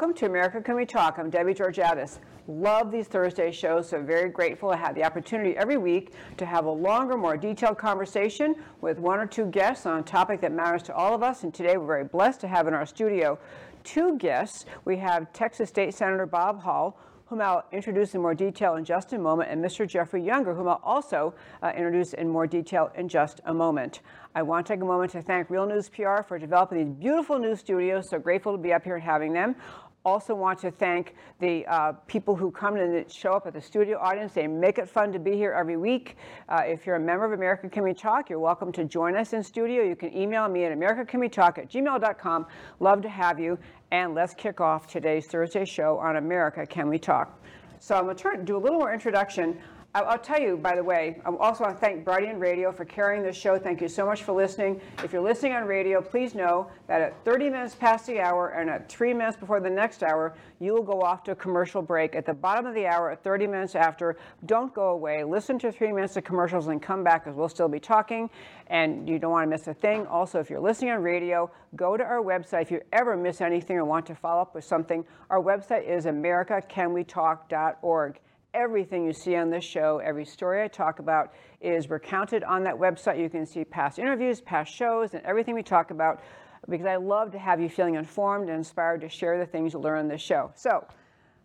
welcome to America Can We Talk? I'm Debbie Georgatos. Love these Thursday shows, so very grateful to have the opportunity every week to have a longer, more detailed conversation with one or two guests on a topic that matters to all of us. And today we're very blessed to have in our studio two guests. We have Texas State Senator Bob Hall, whom I'll introduce in more detail in just a moment, and Mr. Jeffrey Younger, whom I'll also uh, introduce in more detail in just a moment. I want to take a moment to thank Real News PR for developing these beautiful new studios. So grateful to be up here and having them. Also want to thank the uh, people who come and show up at the studio audience. They make it fun to be here every week. Uh, if you're a member of America Can We Talk, you're welcome to join us in studio. You can email me at americacanwetalk at gmail.com. Love to have you. And let's kick off today's Thursday show on America Can We Talk. So I'm going to turn, do a little more introduction. I'll tell you, by the way, I also want to thank Brighteon Radio for carrying this show. Thank you so much for listening. If you're listening on radio, please know that at 30 minutes past the hour and at three minutes before the next hour, you will go off to a commercial break. At the bottom of the hour, at 30 minutes after, don't go away. Listen to three minutes of commercials and come back because we'll still be talking and you don't want to miss a thing. Also, if you're listening on radio, go to our website. If you ever miss anything or want to follow up with something, our website is americacanwetalk.org everything you see on this show, every story I talk about is recounted on that website. You can see past interviews, past shows, and everything we talk about because I love to have you feeling informed and inspired to share the things you learn on this show. So,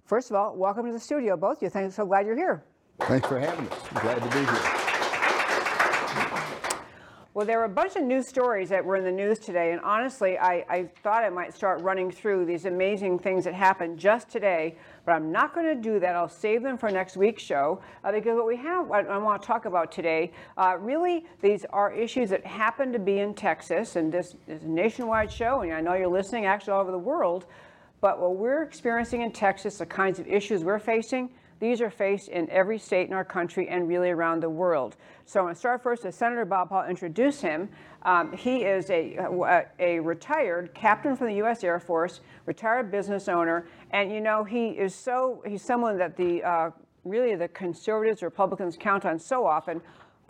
first of all, welcome to the studio, both of you. Thanks, so glad you're here. Thanks for having us. Glad to be here. Well, there were a bunch of news stories that were in the news today, and honestly, I, I, thought I might start running through these amazing things that happened just today, but I'm not going to do that. I'll save them for next week's show uh, because what we have, I, I, want to talk about today, uh, really, these are issues that happen to be in Texas, and this is a nationwide show, and I know you're listening actually all over the world, but what we're experiencing in Texas, the kinds of issues we're facing, these are faced in every state in our country and really around the world. So I'm going to start first with Senator Bob Hall. introduce him. Um, he is a, a, a, retired captain from the U.S. Air Force, retired business owner, and you know, he is so, he's someone that the, uh, really the conservatives, Republicans count on so often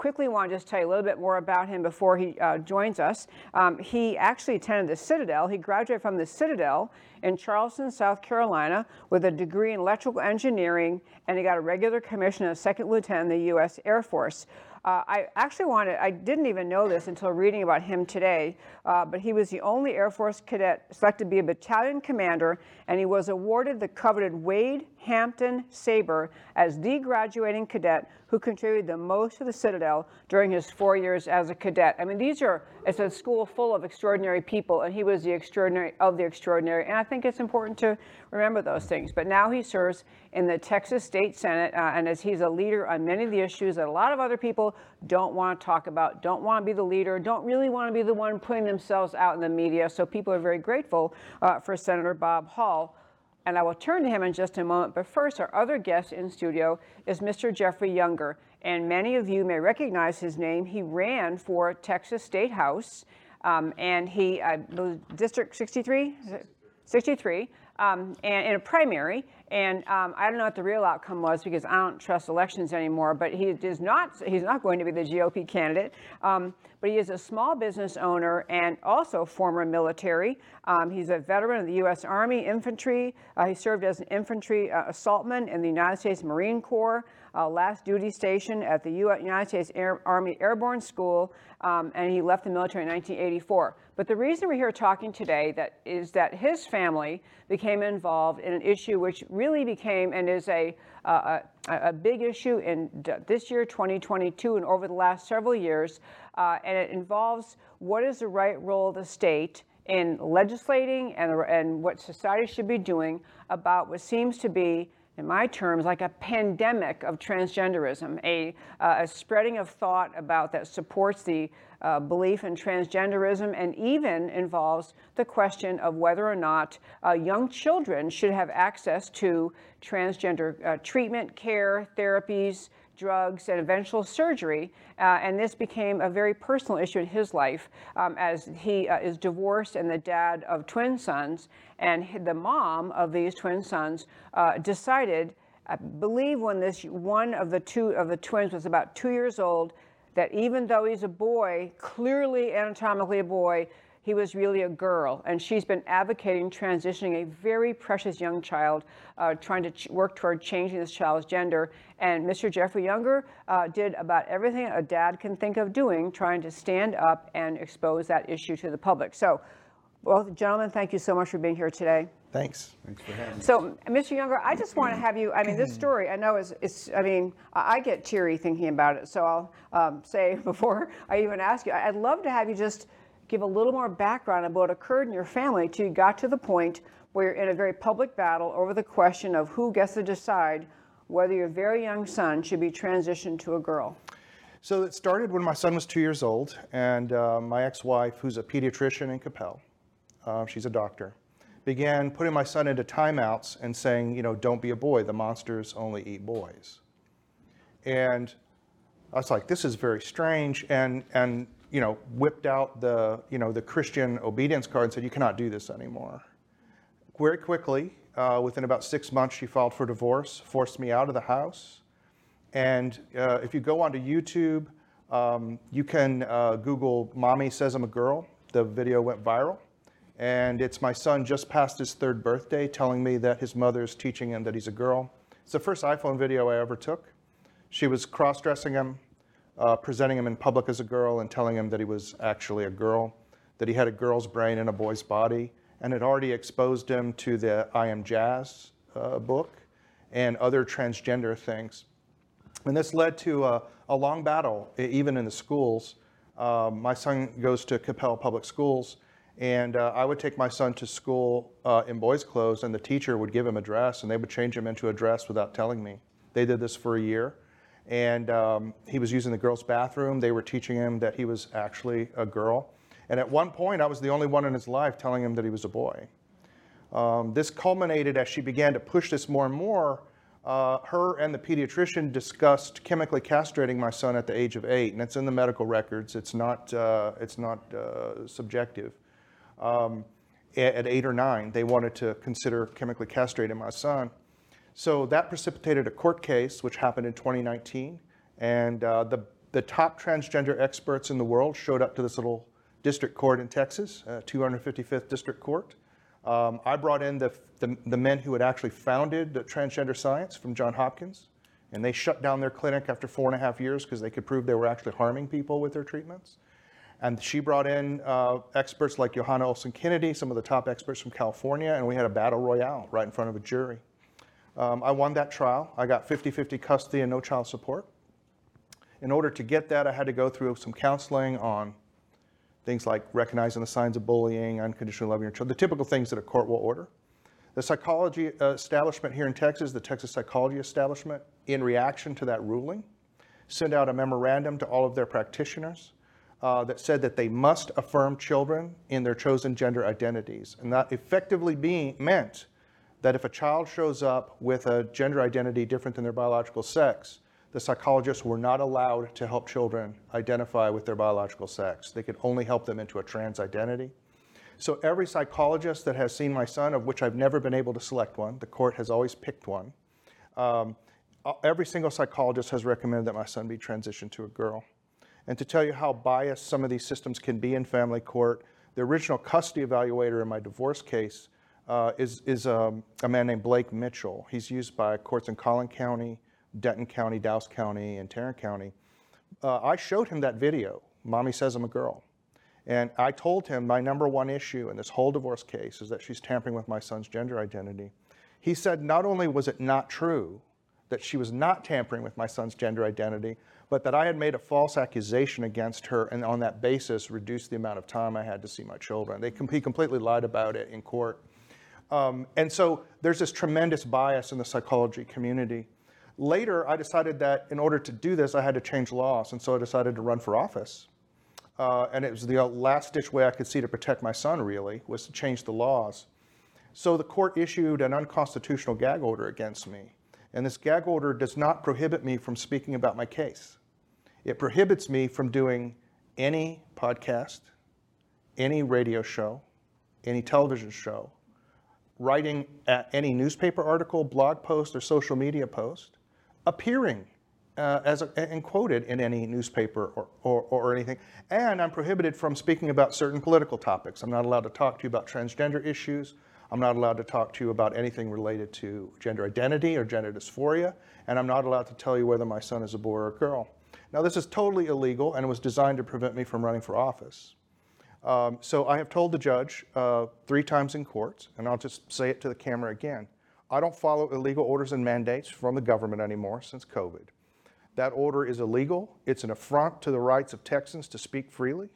quickly want to just tell you a little bit more about him before he uh, joins us. Um, he actually attended the Citadel. He graduated from the Citadel in Charleston, South Carolina, with a degree in electrical engineering, and he got a regular commission as second lieutenant in the U.S. Air Force. Uh, I actually wanted, I didn't even know this until reading about him today, uh, but he was the only Air Force cadet selected to be a battalion commander, and he was awarded the coveted Wade Hampton Sabre as the graduating cadet who contributed the most to the Citadel during his four years as a cadet. I mean, these are, it's a school full of extraordinary people, and he was the extraordinary of the extraordinary. And I think it's important to remember those things. But now he serves in the Texas State Senate, uh, and as he's a leader on many of the issues that a lot of other people don't want to talk about, don't want to be the leader, don't really want to be the one putting themselves out in the media. So people are very grateful uh, for Senator Bob Hall and I will turn to him in just a moment. But first, our other guest in studio is Mr. Jeffrey Younger, and many of you may recognize his name. He ran for Texas State House, um, and he uh, District 63, 63, um, and in a primary. And um, I don't know what the real outcome was because I don't trust elections anymore. But he is not. He's not going to be the GOP candidate. Um, but he is a small business owner and also former military. Um, he's a veteran of the U.S. Army Infantry. Uh, he served as an infantry uh, assaultman in the United States Marine Corps. Uh, last duty station at the United States Air Army Airborne School, um, and he left the military in 1984. But the reason we're here talking today that is that his family became involved in an issue which really became and is a, a, a big issue in this year, 2022, and over the last several years. Uh, and it involves what is the right role of the state in legislating and, and what society should be doing about what seems to be in my terms, like a pandemic of transgenderism, a, uh, a spreading of thought about that supports the uh, belief in transgenderism and even involves the question of whether or not uh, young children should have access to transgender uh, treatment, care, therapies, drugs, and eventual surgery. Uh, and this became a very personal issue in his life um, as he uh, is divorced and the dad of twin sons. And the mom of these twin sons uh, decided, I believe when this one of the two of the twins was about two years old, that even though he's a boy, clearly anatomically a boy, he was really a girl. And she's been advocating transitioning a very precious young child, uh, trying to ch- work toward changing this child's gender. And Mr. Jeffrey Younger uh, did about everything a dad can think of doing, trying to stand up and expose that issue to the public. So, well, gentlemen, thank you so much for being here today. Thanks. Thanks for having me. So, Mr. Younger, I just want to have you. I mean, this story I know is, is I mean, I I get teary thinking about it. So I'll um, say before I even ask you, I- I'd love to have you just give a little more background about what occurred in your family till you got to the point where you're in a very public battle over the question of who gets to decide whether your very young son should be transitioned to a girl. So it started when my son was two years old, and uh, my ex-wife, who's a pediatrician in Coppell, uh, she's a doctor, began putting my son into timeouts and saying, you know, don't be a boy. The monsters only eat boys. And I was like, this is very strange, and and you know, whipped out the you know the Christian obedience card and said, you cannot do this anymore. Very quickly, uh, within about six months, she filed for divorce, forced me out of the house. And uh, if you go onto YouTube, um, you can uh, Google "Mommy says I'm a girl." The video went viral, and it's my son just past his third birthday telling me that his mother is teaching him that he's a girl. It's the first iPhone video I ever took. She was cross-dressing him, uh, presenting him in public as a girl, and telling him that he was actually a girl, that he had a girl's brain in a boy's body, and had already exposed him to the I Am Jazz uh, book and other transgender things. And this led to a, a long battle, even in the schools. Um, my son goes to Coppell Public Schools, and uh, I would take my son to school uh, in boys' clothes, and the teacher would give him a dress, and they would change him into a dress without telling me. They did this for a year, and um, he was using the girls' bathroom. They were teaching him that he was actually a girl. And at one point, I was the only one in his life telling him that he was a boy. Um, this culminated as she began to push this more and more. Uh, her and the pediatrician discussed chemically castrating my son at the age of eight, and it's in the medical records. It's not, uh, it's not uh, subjective. Um, at, eight or nine, they wanted to consider chemically castrating my son. So that precipitated a court case, which happened in 2019, and uh, the, the top transgender experts in the world showed up to this little district court in Texas, uh, 255th District Court. Um, I brought in the, the, the men who had actually founded the transgender science from John Hopkins, and they shut down their clinic after four and a half years because they could prove they were actually harming people with their treatments. And she brought in uh, experts like Johanna Olson Kennedy, some of the top experts from California, and we had a battle royale right in front of a jury. Um, I won that trial. I got 50 50 custody and no child support. In order to get that, I had to go through some counseling on things like recognizing the signs of bullying, unconditional loving your child, the typical things that a court will order. The psychology uh, establishment here in Texas, the Texas Psychology Establishment, in reaction to that ruling, sent out a memorandum to all of their practitioners uh, that said that they must affirm children in their chosen gender identities. And that effectively being, meant that if a child shows up with a gender identity different than their biological sex, the psychologists were not allowed to help children identify with their biological sex. They could only help them into a trans identity. So every psychologist that has seen my son, of which I've never been able to select one, the court has always picked one. Um, every single psychologist has recommended that my son be transitioned to a girl. And to tell you how biased some of these systems can be in family court, the original custody evaluator in my divorce case uh, is, is um, a man named Blake Mitchell. He's used by courts in Collin County, Denton County, Dallas County, and Tarrant County. Uh, I showed him that video, Mommy Says I'm a Girl. And I told him my number one issue in this whole divorce case is that she's tampering with my son's gender identity. He said not only was it not true that she was not tampering with my son's gender identity, but that I had made a false accusation against her and on that basis reduced the amount of time I had to see my children. They, he completely lied about it in court. Um, and so there's this tremendous bias in the psychology community. Later, I decided that in order to do this, I had to change laws, and so I decided to run for office. Uh, and it was the last ditch way I could see to protect my son, really, was to change the laws. So the court issued an unconstitutional gag order against me. And this gag order does not prohibit me from speaking about my case. It prohibits me from doing any podcast, any radio show, any television show, writing any newspaper article, blog post, or social media post, appearing uh, as a, and quoted in any newspaper or, or, or anything. And I'm prohibited from speaking about certain political topics. I'm not allowed to talk to you about transgender issues. I'm not allowed to talk to you about anything related to gender identity or gender dysphoria. And I'm not allowed to tell you whether my son is a boy or a girl. Now, this is totally illegal and it was designed to prevent me from running for office. Um, so I have told the judge uh, three times in court, and I'll just say it to the camera again. I don't follow illegal orders and mandates from the government anymore since COVID. That order is illegal. It's an affront to the rights of Texans to speak freely.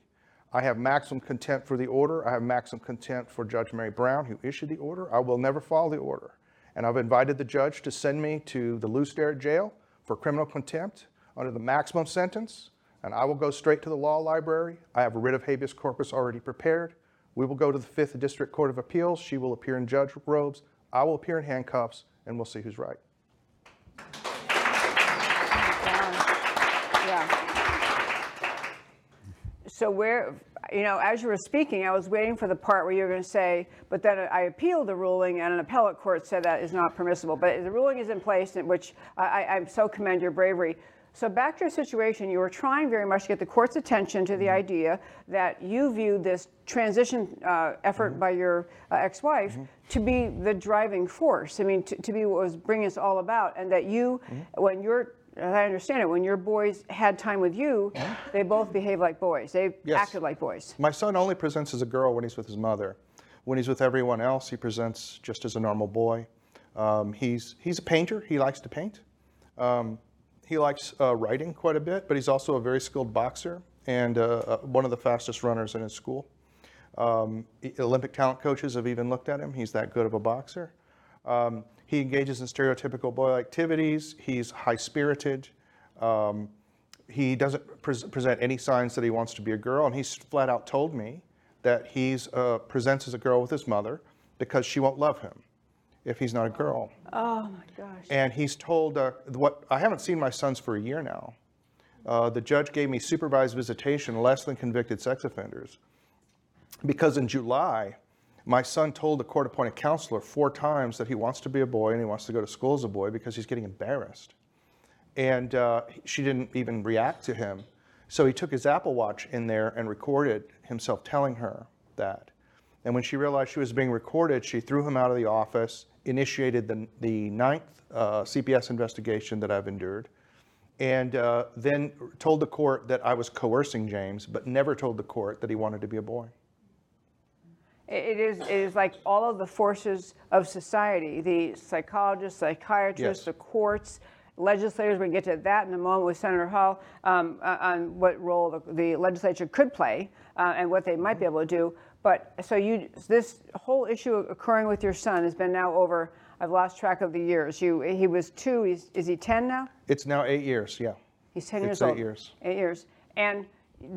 I have maximum contempt for the order. I have maximum contempt for Judge Mary Brown, who issued the order. I will never follow the order. And I've invited the judge to send me to the Lew Sterrett jail for criminal contempt under the maximum sentence. And I will go straight to the law library. I have a writ of habeas corpus already prepared. We will go to the Fifth District Court of Appeals. She will appear in judge robes. I will appear in handcuffs, and we'll see who's right. Yeah. So where, you know, as you were speaking, I was waiting for the part where you were going to say, but then I appealed the ruling and an appellate court said that is not permissible. But the ruling is in place, in which I, I so commend your bravery. So back to your situation, you were trying very much to get the court's attention to the mm-hmm. idea that you viewed this transition uh, effort mm-hmm. by your uh, ex-wife mm-hmm. to be the driving force. I mean, to, to, be what was bringing us all about, and that you, when you're as I understand it, when your boys had time with you, they both behaved like boys. They yes. acted like boys. My son only presents as a girl when he's with his mother. When he's with everyone else, he presents just as a normal boy. Um, he's, he's a painter. He likes to paint. Um, he likes uh, writing quite a bit, but he's also a very skilled boxer and uh, uh one of the fastest runners in his school. Um, Olympic talent coaches have even looked at him. He's that good of a boxer. Um, he engages in stereotypical boy activities. He's high spirited. Um, he doesn't pre- present any signs that he wants to be a girl, and he's flat out told me that he uh, presents as a girl with his mother because she won't love him if he's not a girl. Oh my gosh. And he's told uh, what I haven't seen my sons for a year now. Uh, the judge gave me supervised visitation less than convicted sex offenders because in July my son told the court appointed counselor four times that he wants to be a boy and he wants to go to school as a boy because he's getting embarrassed. And uh, she didn't even react to him. So he took his Apple Watch in there and recorded himself telling her that. And when she realized she was being recorded, she threw him out of the office, initiated the, the ninth uh, CPS investigation that I've endured, and uh, then told the court that I was coercing James, but never told the court that he wanted to be a boy. It is, it is like all of the forces of society, the psychologists, psychiatrists, yes. the courts, legislators, we can get to that in a moment with Senator Hall um, uh, on what role the, the legislature could play uh, and what they might be able to do. But so you, this whole issue occurring with your son has been now over, I've lost track of the years. You, he was two, he's, is he 10 now? It's now eight years, yeah. He's 10 it's years eight old. Eight years. Eight years. And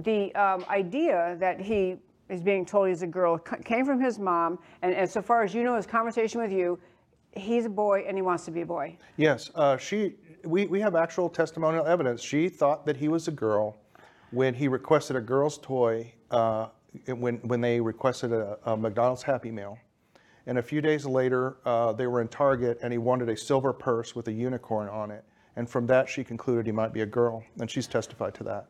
the um, idea that he is being told he's a girl came from his mom, and, and so far as you know, his conversation with you, he's a boy and he wants to be a boy. Yes, uh, she. We, we have actual testimonial evidence. She thought that he was a girl when he requested a girl's toy uh, when when they requested a, a, McDonald's Happy Meal, and a few days later uh, they were in Target and he wanted a silver purse with a unicorn on it, and from that she concluded he might be a girl, and she's testified to that.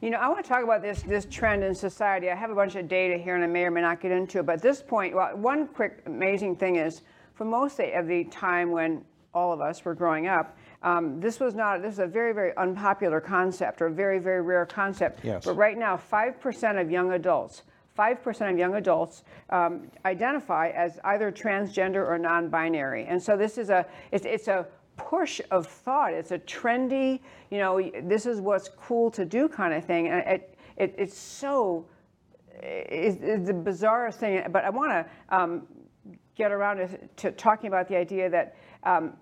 You know, I want to talk about this this trend in society. I have a bunch of data here, and I may or may not get into it. But at this point, well, one quick amazing thing is, for most of the time when all of us were growing up, um, this was not. This is a very very unpopular concept or a very very rare concept. Yes. But right now, five percent of young adults. 5% of young adults um, identify as either transgender or non-binary, and so this is a it's, it's a push of thought. It's a trendy, you know, this is what's cool to do kind of thing. And it, it, it's so, it's, it's the bizarrest thing. But I want to um, get around to, to, talking about the idea that, um,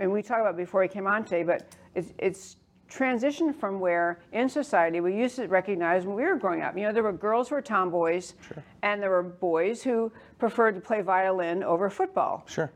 and we talked about before he came on today, but it's, it's transitioned from where in society we used to recognize when we were growing up. You know, there were girls who were tomboys, sure. and there were boys who preferred to play violin over football. Sure.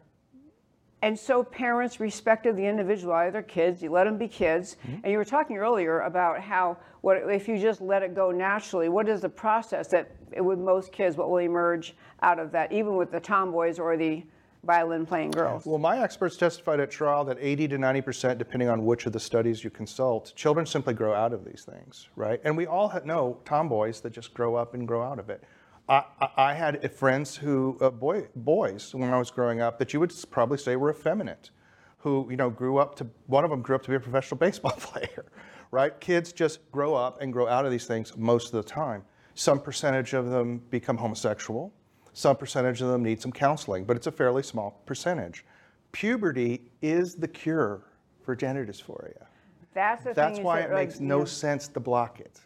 And so parents respected the individuality of their kids. You let them be kids. Mm-hmm. And you were talking earlier about how what if you just let it go naturally, what is the process that with most kids, what will emerge out of that, even with the tomboys or the violin playing girls. Well, my experts testified at trial that 80 to 90%, depending on which of the studies you consult, children simply grow out of these things, right? And we all know tomboys that just grow up and grow out of it. I, I had friends who, uh, boy, boys, when I was growing up, that you would probably say were effeminate, who, you know, grew up to, one of them grew up to be a professional baseball player, right? Kids just grow up and grow out of these things most of the time. Some percentage of them become homosexual. Some percentage of them need some counseling, but it's a fairly small percentage. Puberty is the cure for gender dysphoria. That's the That's thing. why is it like, makes no sense to block it.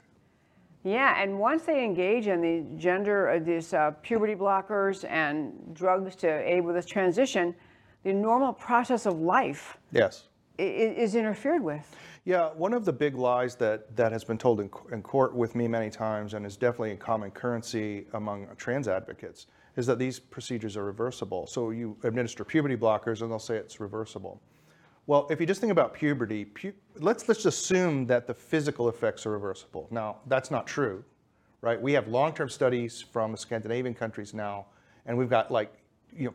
Yeah, and once they engage in the gender, uh, these uh, puberty blockers and drugs to aid with this transition, the normal process of life Yes. i- i- is interfered with. Yeah, one of the big lies that, that has been told in, in court with me many times and is definitely a common currency among trans advocates is that these procedures are reversible. So you administer puberty blockers and they'll say it's reversible. Well, if you just think about puberty, pu- let's, let's assume that the physical effects are reversible. Now, that's not true, right? We have long-term studies from Scandinavian countries now, and we've got like, you know,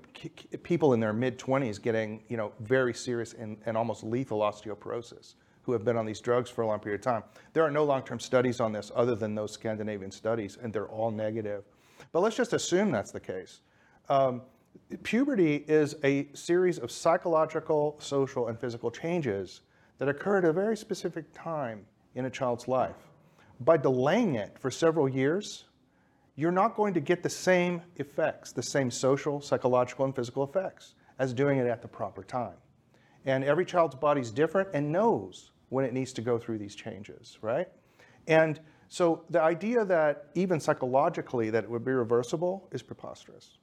people in their mid-20s getting, you know, very serious and, and almost lethal osteoporosis who have been on these drugs for a long period of time. There are no long-term studies on this other than those Scandinavian studies, and they're all negative. But let's just assume that's the case. Um, puberty is a series of psychological, social, and physical changes that occur at a very specific time in a child's life. By delaying it for several years, you're not going to get the same effects, the same social, psychological, and physical effects as doing it at the proper time. And every child's body is different and knows when it needs to go through these changes, right? And so the idea that even psychologically that it would be reversible is preposterous.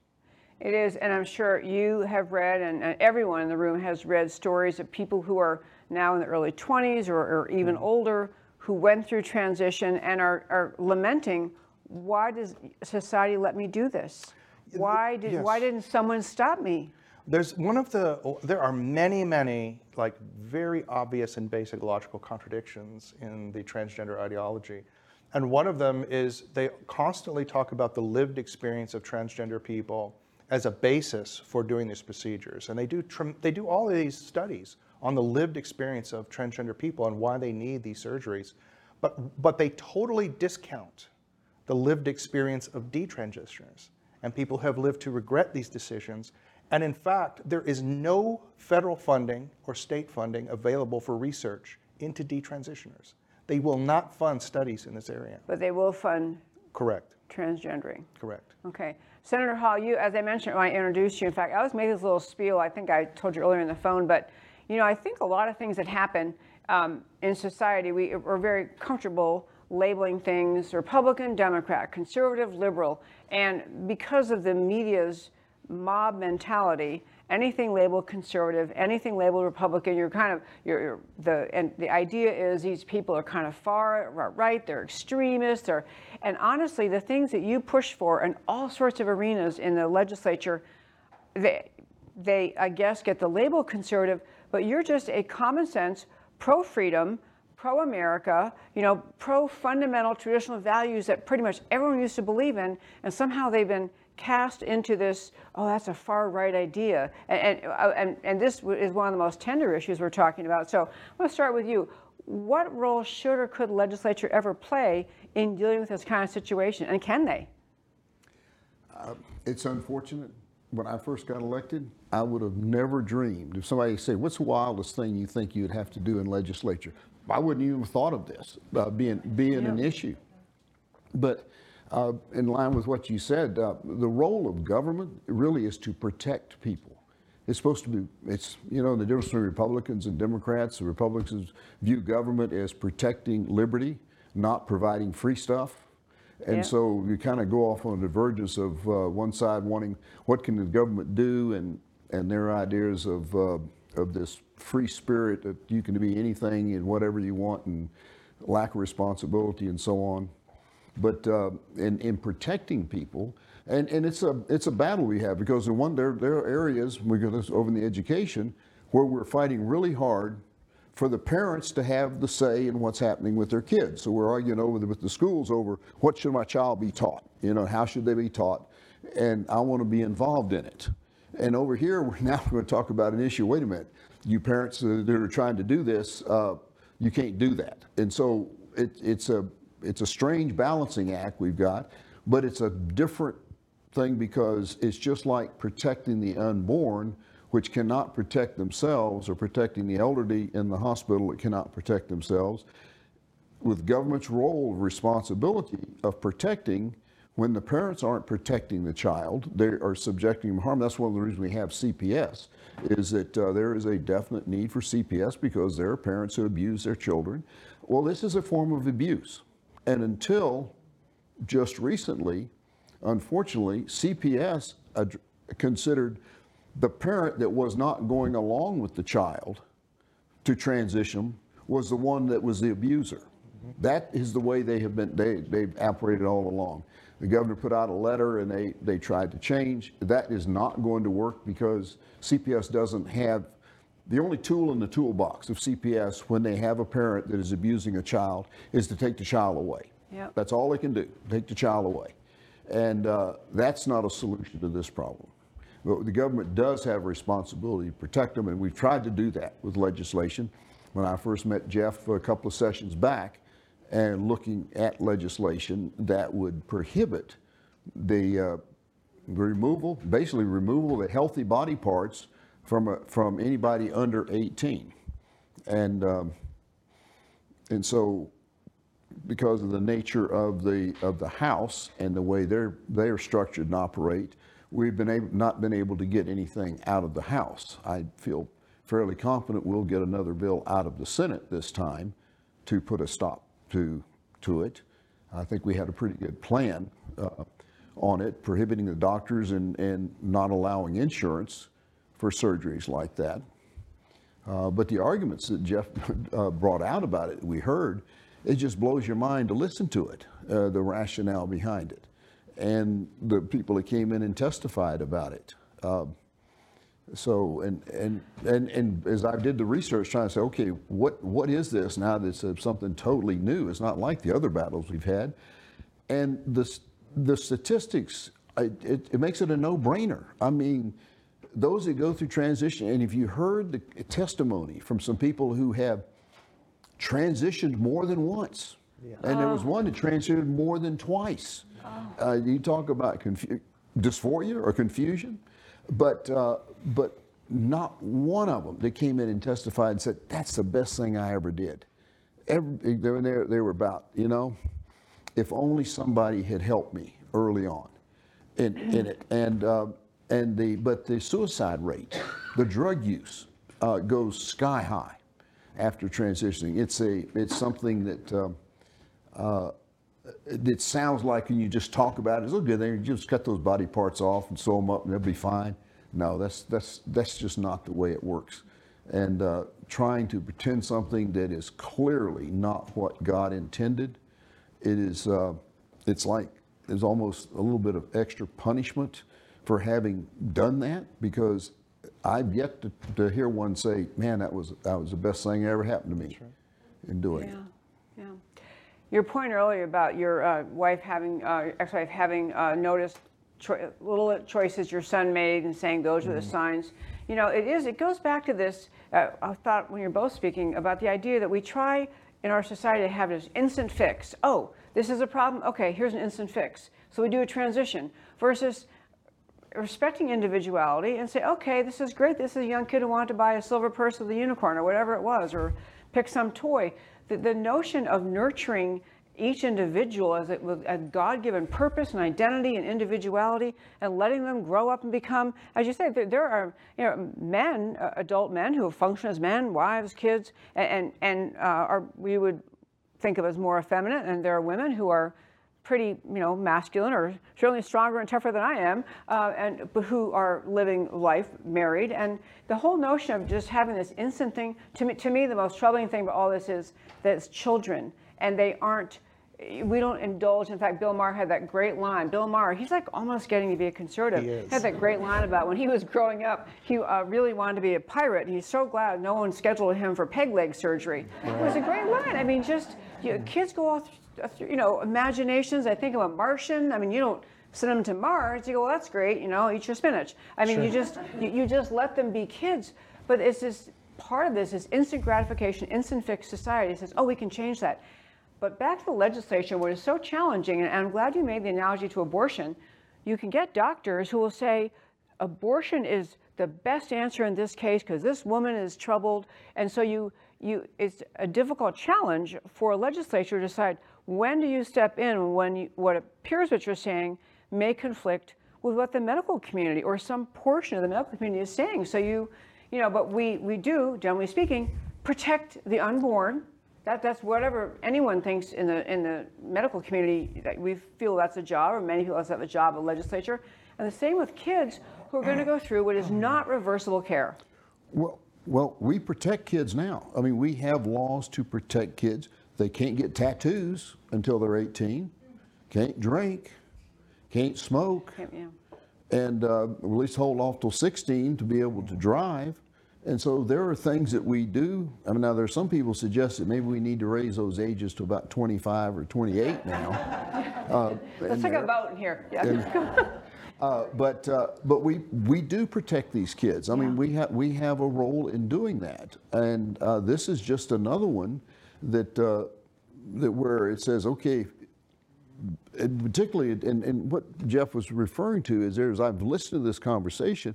It is, and I'm sure you have read, and, and everyone in the room has read stories of people who are now in the early 20s or, or even mm-hmm. older who went through transition and are, are lamenting, why does society let me do this? Why did why didn't someone stop me? There's one of the, there are many, many, like very obvious and basic logical contradictions in the transgender ideology. And one of them is they constantly talk about the lived experience of transgender people as a basis for doing these procedures. And they do, they do all of these studies on the lived experience of transgender people and why they need these surgeries. But, but they totally discount the lived experience of detransitioners and people who have lived to regret these decisions. And in fact, there is no federal funding or state funding available for research into detransitioners. They will not fund studies in this area. But they will fund Correct, transgendering. correct. Okay. Senator Hall, you, as I mentioned when I introduced you, in fact, I was making this little spiel, I think I told you earlier on the phone, but, you know, I think a lot of things that happen um, in society, we are very comfortable labeling things Republican, Democrat, conservative, liberal, and because of the media's mob mentality, anything labeled conservative, anything labeled Republican, you're kind of you're, you're the and the idea is these people are kind of far right, they're extremists, or and honestly, the things that you push for in all sorts of arenas in the legislature, they they I guess get the label conservative, but you're just a common sense, pro freedom, pro America, you know, pro fundamental traditional values that pretty much everyone used to believe in, and somehow they've been cast into this, oh, that's a far right idea. And, and, uh, and, and this is one of the most tender issues we're talking about. So I'm going to start with you. What role should or could legislature ever play in dealing with this kind of situation, and can they? It's unfortunate. When I first got elected, I would have never dreamed. If somebody said, "What's the wildest thing you think you'd have to do in legislature?" I wouldn't even have thought of this uh, being being an issue. But uh, in line with what you said, uh, the role of government really is to protect people. It's supposed to be, it's, you know, the difference between Republicans and Democrats. The Republicans view government as protecting liberty, not providing free stuff. And Yeah. so you kind of go off on a divergence of uh, one side wanting what can the government do and, and their ideas of, uh, of this free spirit that you can be anything and whatever you want and lack of responsibility and so on. But uh, in, in protecting people, and, and it's a it's a battle we have because in one there there are areas we go over in the education where we're fighting really hard for the parents to have the say in what's happening with their kids. So we're arguing over the, with the schools over what should my child be taught. You know, how should they be taught, and I want to be involved in it. And over here, we're now going to talk about an issue. Wait a minute, you parents that are trying to do this, uh, you can't do that. And so it, it's a it's a strange balancing act we've got, but it's a different thing because it's just like protecting the unborn, which cannot protect themselves, or protecting the elderly in the hospital that cannot protect themselves. With government's role of responsibility of protecting, when the parents aren't protecting the child, they are subjecting them to harm. That's one of the reasons we have CPS, is that uh, there is a definite need for CPS because there are parents who abuse their children. Well, this is a form of abuse. And until just recently, unfortunately, CPS considered the parent that was not going along with the child to transition was the one that was the abuser. That is the way they have been, they, they've operated all along. The governor put out a letter and they, they tried to change. That is not going to work because CPS doesn't have, the only tool in the toolbox of CPS when they have a parent that is abusing a child is to take the child away. Yep. That's all they can do, take the child away. And uh, that's not a solution to this problem. But the government does have a responsibility to protect them, and we've tried to do that with legislation. When I first met Jeff a couple of sessions back, and looking at legislation that would prohibit the uh, removal, basically removal of the healthy body parts from a, from anybody under 18, and um, and so because of the nature of the of the house and the way they're they're structured and operate, we've been able not been able to get anything out of the house. I feel fairly confident we'll get another bill out of the Senate this time to put a stop to to it. I think we had a pretty good plan uh, on it, prohibiting the doctors and, and not allowing insurance for surgeries like that. Uh, but the arguments that Jeff uh, brought out about it, we heard, it just blows your mind to listen to it, uh, the rationale behind it, and the people that came in and testified about it. Um, so, and, and, and, and as I did the research trying to say, okay, what, what is this now that's uh, something totally new? It's not like the other battles we've had. And the, the statistics, I- it, it makes it a no-brainer. I mean, those that go through transition, and if you heard the testimony from some people who have transitioned more than once, and there was one that transitioned more than twice. Uh, you talk about confu- dysphoria or confusion, but uh, but not one of them that came in and testified and said that's the best thing I ever did. Every, they, were, there- they were about you know, if only somebody had helped me early on in, in it. And, uh, and the, but the suicide rate, the drug use uh, goes sky high after transitioning. It's, a, it's something that um, uh, it sounds like when you just talk about it, it's thing. You just cut those body parts off and sew them up and they'll be fine. No, that's, that's, that's just not the way it works. And uh, trying to pretend something that is clearly not what God intended, it is, uh, it's like, there's almost a little bit of extra punishment for having done that because I've yet to, to hear one say, man, that was, that was the best thing that ever happened to me in doing it. Yeah, yeah. Your point earlier about your uh, wife having, uh, ex-wife having uh, noticed choi- little choices your son made and saying those are the signs. You know, it is. It goes back to this. Uh, I thought when you're both speaking about the idea that we try in our society to have this instant fix. Oh, this is a problem. Okay, here's an instant fix. So we do a transition versus respecting individuality and say, okay, this is great. This is a young kid who wanted to buy a silver purse with a unicorn or whatever it was, or pick some toy. The, the notion of nurturing each individual as it, with a God-given purpose and identity and individuality, and letting them grow up and become, as you say, there, there are you know, men, uh, adult men who function as men, wives, kids, and and, and uh, are we would think of as more effeminate, and there are women who are pretty, you know, masculine or certainly stronger and tougher than I am, uh, and but who are living life married. And the whole notion of just having this instant thing, to me, to me, the most troubling thing about all this is that it's children, and they aren't. We don't indulge. In fact, Bill Maher had that great line. Bill Maher, he's like almost getting to be a conservative. He is. Had that great line about when he was growing up, he uh, really wanted to be a pirate. He's so glad no one scheduled him for peg leg surgery. It was a great line. I mean, just you know, kids go off, through, you know, imaginations. I think of a Martian. I mean, you don't send them to Mars, you go, well, that's great, you know, eat your spinach. I mean, you just you, you just let them be kids. But it's this part of this is instant gratification, instant fix society it says, oh, we can change that. But back to the legislation, what is so challenging, and I'm glad you made the analogy to abortion. You can get doctors who will say abortion is the best answer in this case because this woman is troubled, and so you you it's a difficult challenge for a legislature to decide when do you step in when you, what appears what you're saying may conflict with what the medical community or some portion of the medical community is saying. So you you know, but we we do, generally speaking, protect the unborn. That, that's whatever anyone thinks in the in the medical community. We feel that's a job, or many people have a job, of legislature, and the same with kids who are going to go through what is not reversible care. Well, well, we protect kids now. I mean, we have laws to protect kids. They can't get tattoos until they're 18, can't drink, can't smoke, Yeah. and uh, at least hold off till 16 to be able to drive. And so there are things that we do. I mean, now there are some people suggest that maybe we need to raise those ages to about 25 or 28 now. Uh, Let's take a vote here. Yeah. uh, but uh, but we we do protect these kids. I mean, we have we have a role in doing that, and uh, this is just another one that uh, that where it says, okay, and particularly, and, and what Jeff was referring to is there's I've listened to this conversation,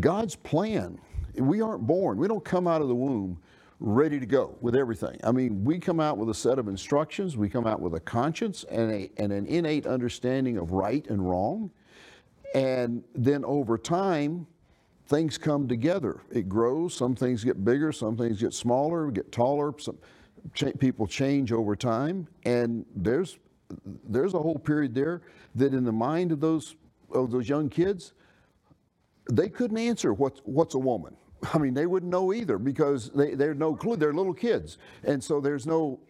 God's plan. We aren't born. We don't come out of the womb ready to go with everything. I mean, we come out with a set of instructions. We come out with a conscience and a and an innate understanding of right and wrong. And then over time, things come together. It grows. Some things get bigger. Some things get smaller, get taller. Some cha- people change over time, and there's there's a whole period there that in the mind of those of those young kids, they couldn't answer what's what's a woman. I mean, they wouldn't know either because they they're no clue. They're little kids, and so there's no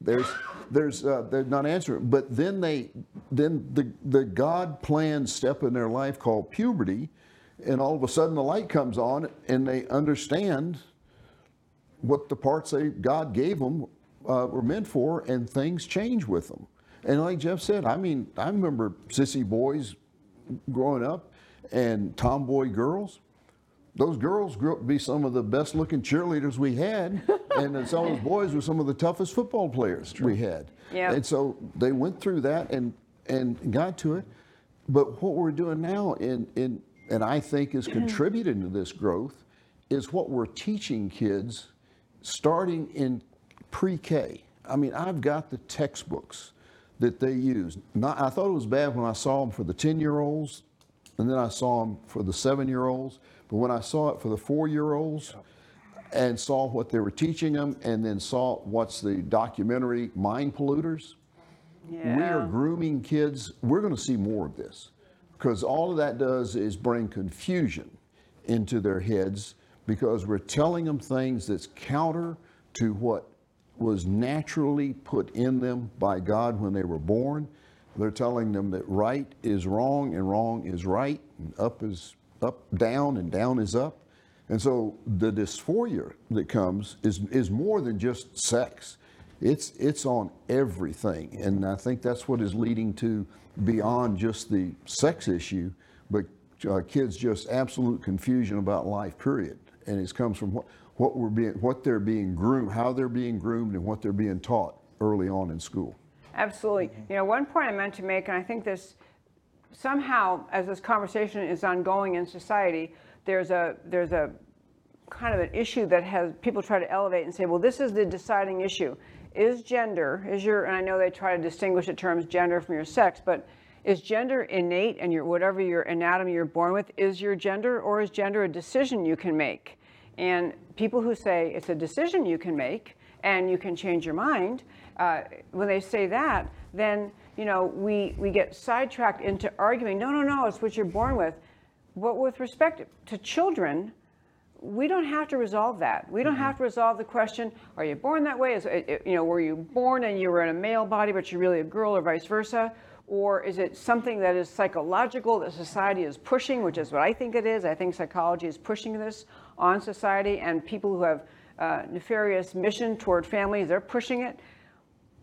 there's there's uh, they're not answering but then they then the the god planned step in their life called puberty and all of a sudden the light comes on and they understand what the parts they god gave them uh, were meant for and things change with them and like jeff said i mean i remember sissy boys growing up and tomboy girls those girls grew up to be some of the best looking cheerleaders we had, and some of those boys were some of the toughest football players we had. Yeah. And so they went through that and and got to it. But what we're doing now, in in and I think is contributing to this growth, is what we're teaching kids, starting in pre-K. I mean, I've got the textbooks that they use. Not, I thought it was bad when I saw them for the 10-year-olds, and then I saw them for the seven-year-olds. But when I saw it for the four-year-olds, and saw what they were teaching them, and then saw what's the documentary Mind Polluters, we are grooming kids. We're going to see more of this because all of that does is bring confusion into their heads because we're telling them things that's counter to what was naturally put in them by God when they were born. They're telling them that right is wrong and wrong is right, and up is up, down, and down is up. And so the dysphoria that comes is, is more than just sex. It's, it's on everything. And I think that's what is leading to beyond just the sex issue, but uh, kids just absolute confusion about life, period. And it comes from what, what, we're being, what they're being groomed, how they're being groomed, and what they're being taught early on in school. Absolutely. You know, one point I meant to make, and I think this somehow, as this conversation is ongoing in society, there's a there's a kind of an issue that has people try to elevate and say, well, this is the deciding issue. Is gender, is your, and I know they try to distinguish the terms gender from your sex, but is gender innate and your whatever your anatomy you're born with is your gender, or is gender a decision you can make? And people who say it's a decision you can make and you can change your mind, uh, when they say that, then you know we we get sidetracked into arguing. No, no, no, it's what you're born with. But with respect to children, we don't have to resolve that. We don't have to resolve the question: Are you born that way? Is it- you know, were you born and you were in a male body, but you're really a girl, or vice versa? Or is it something that is psychological that society is pushing, which is what I think it is? I think psychology is pushing this on society, and people who have uh, nefarious mission toward families, they're pushing it.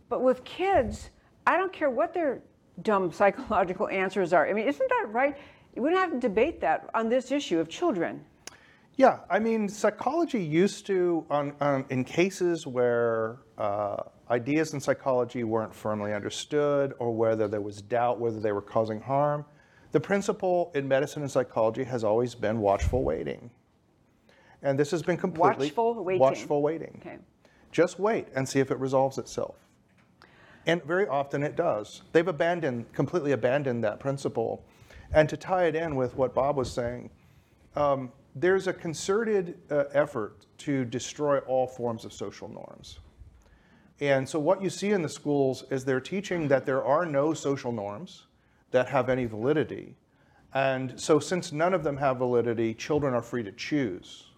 But with kids, I don't care what their dumb psychological answers are. I mean, isn't that right? We don't have to debate that on this issue of children. Yeah, I mean, psychology used to, on, on in cases where uh, ideas in psychology weren't firmly understood or whether there was doubt whether they were causing harm, the principle in medicine and psychology has always been watchful waiting. And this has been completely Watchful waiting. watchful waiting. Okay. Just wait and see if it resolves itself. And very often it does. They've abandoned, completely abandoned that principle. And to tie it in with what Bob was saying, um, there's a concerted uh, effort to destroy all forms of social norms. And so what you see in the schools is they're teaching that there are no social norms that have any validity. And so since none of them have validity, children are free to choose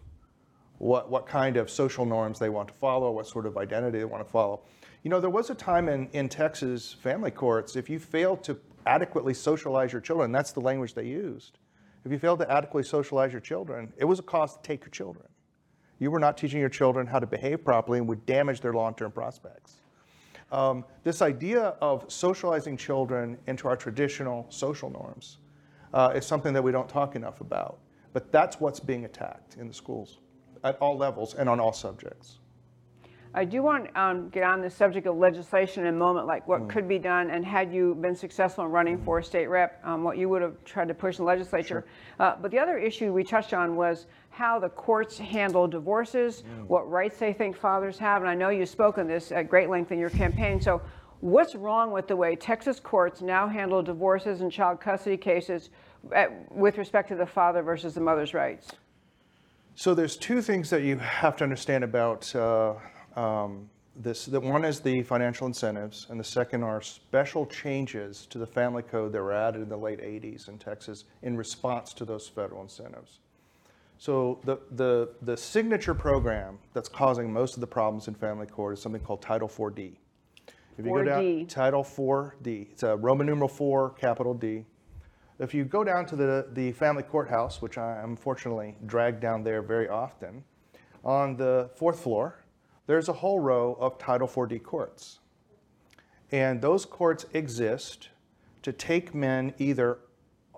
what, what kind of social norms they want to follow, what sort of identity they want to follow. You know, there was a time in, in Texas family courts, if you failed to adequately socialize your children, that's the language they used. If you failed to adequately socialize your children, it was a cause to take your children. You were not teaching your children how to behave properly and would damage their long term prospects. Um, this idea of socializing children into our traditional social norms uh, is something that we don't talk enough about. But that's what's being attacked in the schools at all levels and on all subjects. I do want to um, get on the subject of legislation in a moment, like what Mm. could be done, and had you been successful in running for a state rep, um, what you would have tried to push in the legislature. Uh, but the other issue we touched on was how the courts handle divorces, Mm. what rights they think fathers have, and I know you've spoken this at great length in your campaign. So, what's wrong with the way Texas courts now handle divorces and child custody cases at, with respect to the father versus the mother's rights? So there's two things that you have to understand about uh, um, this. The one is the financial incentives, and the second are special changes to the family code that were added in the late 80s in Texas in response to those federal incentives. So the, the, the signature program that's causing most of the problems in family court is something called Title 4D. If you go 4D. down, Title 4D, it's a Roman numeral 4, capital D. If you go down to the, the family courthouse, which I am fortunately dragged down there very often, on the fourth floor, there's a whole row of Title 4D courts. And those courts exist to take men either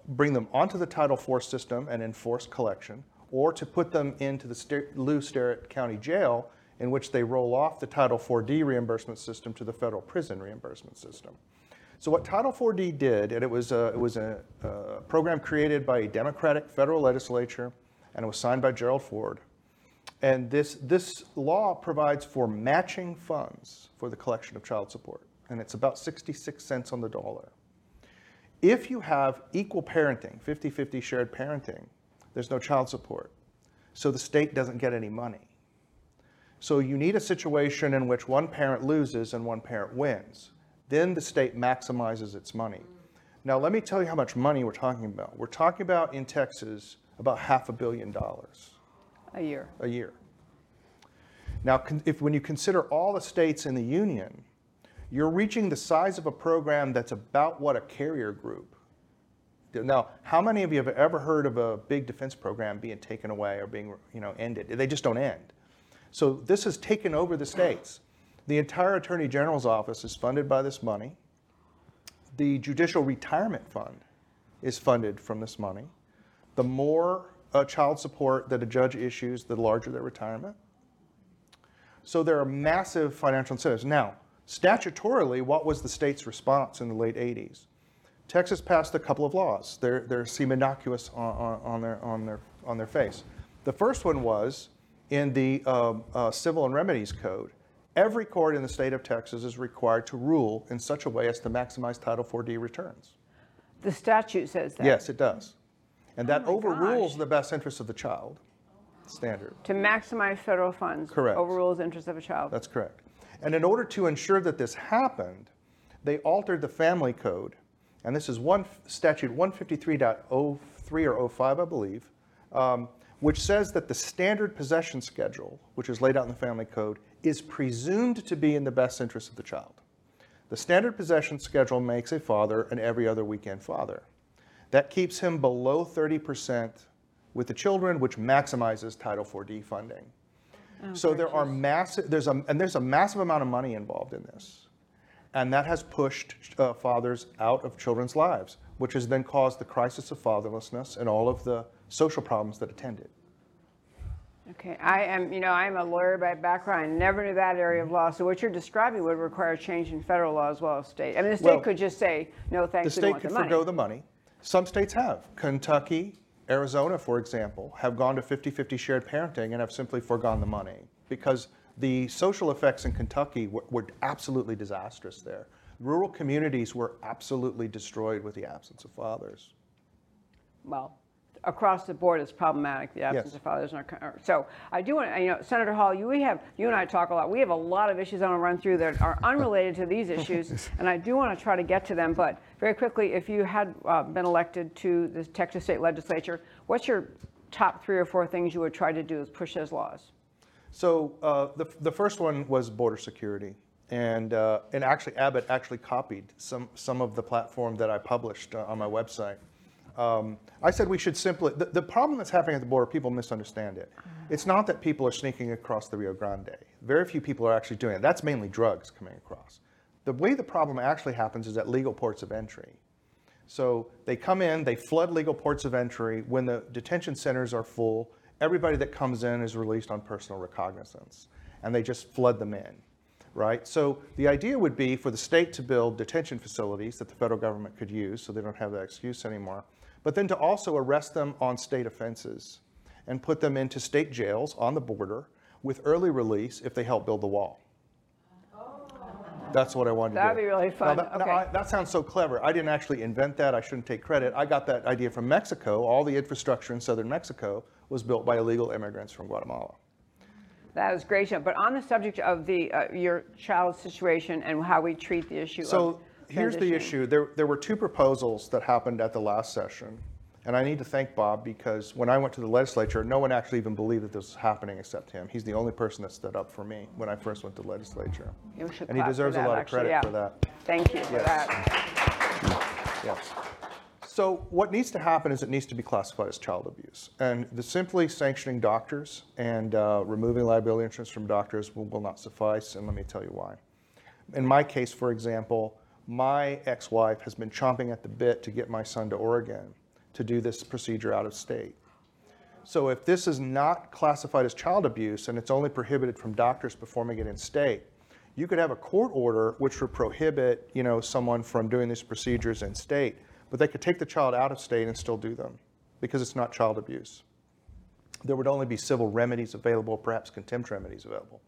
bring them onto the Title IV system and enforce collection, or to put them into the Lew Sterrett County Jail, in which they roll off the Title IV-D reimbursement system to the federal prison reimbursement system. So what Title IV-D did, and it was a, it was a, a program created by a Democratic federal legislature, and it was signed by Gerald Ford. And this, this law provides for matching funds for the collection of child support, and it's about 66 cents on the dollar. If you have equal parenting, 50 50 shared parenting, there's no child support. So the state doesn't get any money. So you need a situation in which one parent loses and one parent wins. Then the state maximizes its money. Now, let me tell you how much money we're talking about. We're talking about in Texas about half a billion dollars A year. a year. Now, if when you consider all the states in the union, you're reaching the size of a program that's about what a carrier group. Now, how many of you have ever heard of a big defense program being taken away or being, you know, ended? They just don't end. So this has taken over the states. The entire Attorney General's office is funded by this money. The Judicial Retirement Fund is funded from this money. The more uh, child support that a judge issues, the larger their retirement. So there are massive financial incentives. Now, statutorily, what was the state's response in the late 80s? Texas passed a couple of laws. They're, they seem innocuous on, on, on, their, on, their, on their face. The first one was in the um, uh, Civil and Remedies Code. Every court in the state of Texas is required to rule in such a way as to maximize Title IV-D returns. The statute says that. Yes, it does. And that Oh my overrules gosh. the best interests of the child standard. To maximize federal funds. Correct. Overrules the interests of a child. That's correct. And in order to ensure that this happened, they altered the family code. And this is one statute 153.03 or 05, I believe, um, which says that the standard possession schedule, which is laid out in the family code, is presumed to be in the best interest of the child. The standard possession schedule makes a father an every other weekend father. That keeps him below 30% with the children, which maximizes Title IV-D funding. so there are massive, there's a, and there's a massive amount of money involved in this. And that has pushed uh, fathers out of children's lives, which has then caused the crisis of fatherlessness and all of the social problems that attend it. Okay, I am, you know, I'm a lawyer by background, I never knew that area of mm-hmm. law. So what you're describing would require a change in federal law as well as state. I mean, the state Well, could just say, no, thanks, don't state want the could forego the money. Some states have. Kentucky, Arizona, for example, have gone to 50-50 shared parenting and have simply foregone the money because the social effects in Kentucky were, were absolutely disastrous there. Rural communities were absolutely destroyed with the absence of fathers. well, across the board, it's problematic, the absence Yes. of fathers in our, co- so I do want to, you know, Senator Hall, you, we have, you and I talk a lot, we have a lot of issues I want to run through that are unrelated to these issues, and I do want to try to get to them, but very quickly, if you had uh, been elected to the Texas State Legislature, what's your top three or four things you would try to do is push those laws? So uh, the, the first one was border security. And, uh, and actually, Abbott actually copied some, some of the platform that I published uh, on my website. Um, I said we should simply, the, the problem that's happening at the border, people misunderstand it. It's not that people are sneaking across the Rio Grande. Very few people are actually doing it. That's mainly drugs coming across. The way the problem actually happens is at legal ports of entry. So they come in, they flood legal ports of entry. When the detention centers are full, everybody that comes in is released on personal recognizance, and they just flood them in, right? So the idea would be for the state to build detention facilities that the federal government could use, so they don't have that excuse anymore, but then to also arrest them on state offenses and put them into state jails on the border with early release if they help build the wall. That's what I wanted to do. That'd be really fun. Now, that, now, I- that sounds so clever. I didn't actually invent that. I shouldn't take credit. I got that idea from Mexico. All the infrastructure in southern Mexico was built by illegal immigrants from Guatemala. That was great. But on the subject of the, uh, your child's situation and how we treat the issue So of here's the issue. There, there were two proposals that happened at the last session. And I need to thank Bob because when I went to the legislature, no one actually even believed that this was happening except him. He's the only person that stood up for me when I first went to the legislature. You should And he clap for deserves a lot of actually, credit yeah. for that. Thank you for Yes. that. Yes. So what needs to happen is it needs to be classified as child abuse. And the simply sanctioning doctors and uh, removing liability insurance from doctors will, will not suffice, and let me tell you why. In my case, for example, my ex-wife has been chomping at the bit to get my son to Oregon to do this procedure out of state. So if this is not classified as child abuse and it's only prohibited from doctors performing it in state, you could have a court order which would prohibit, you know, someone from doing these procedures in state, but they could take the child out of state and still do them because it's not child abuse. There would only be civil remedies available, perhaps contempt remedies available.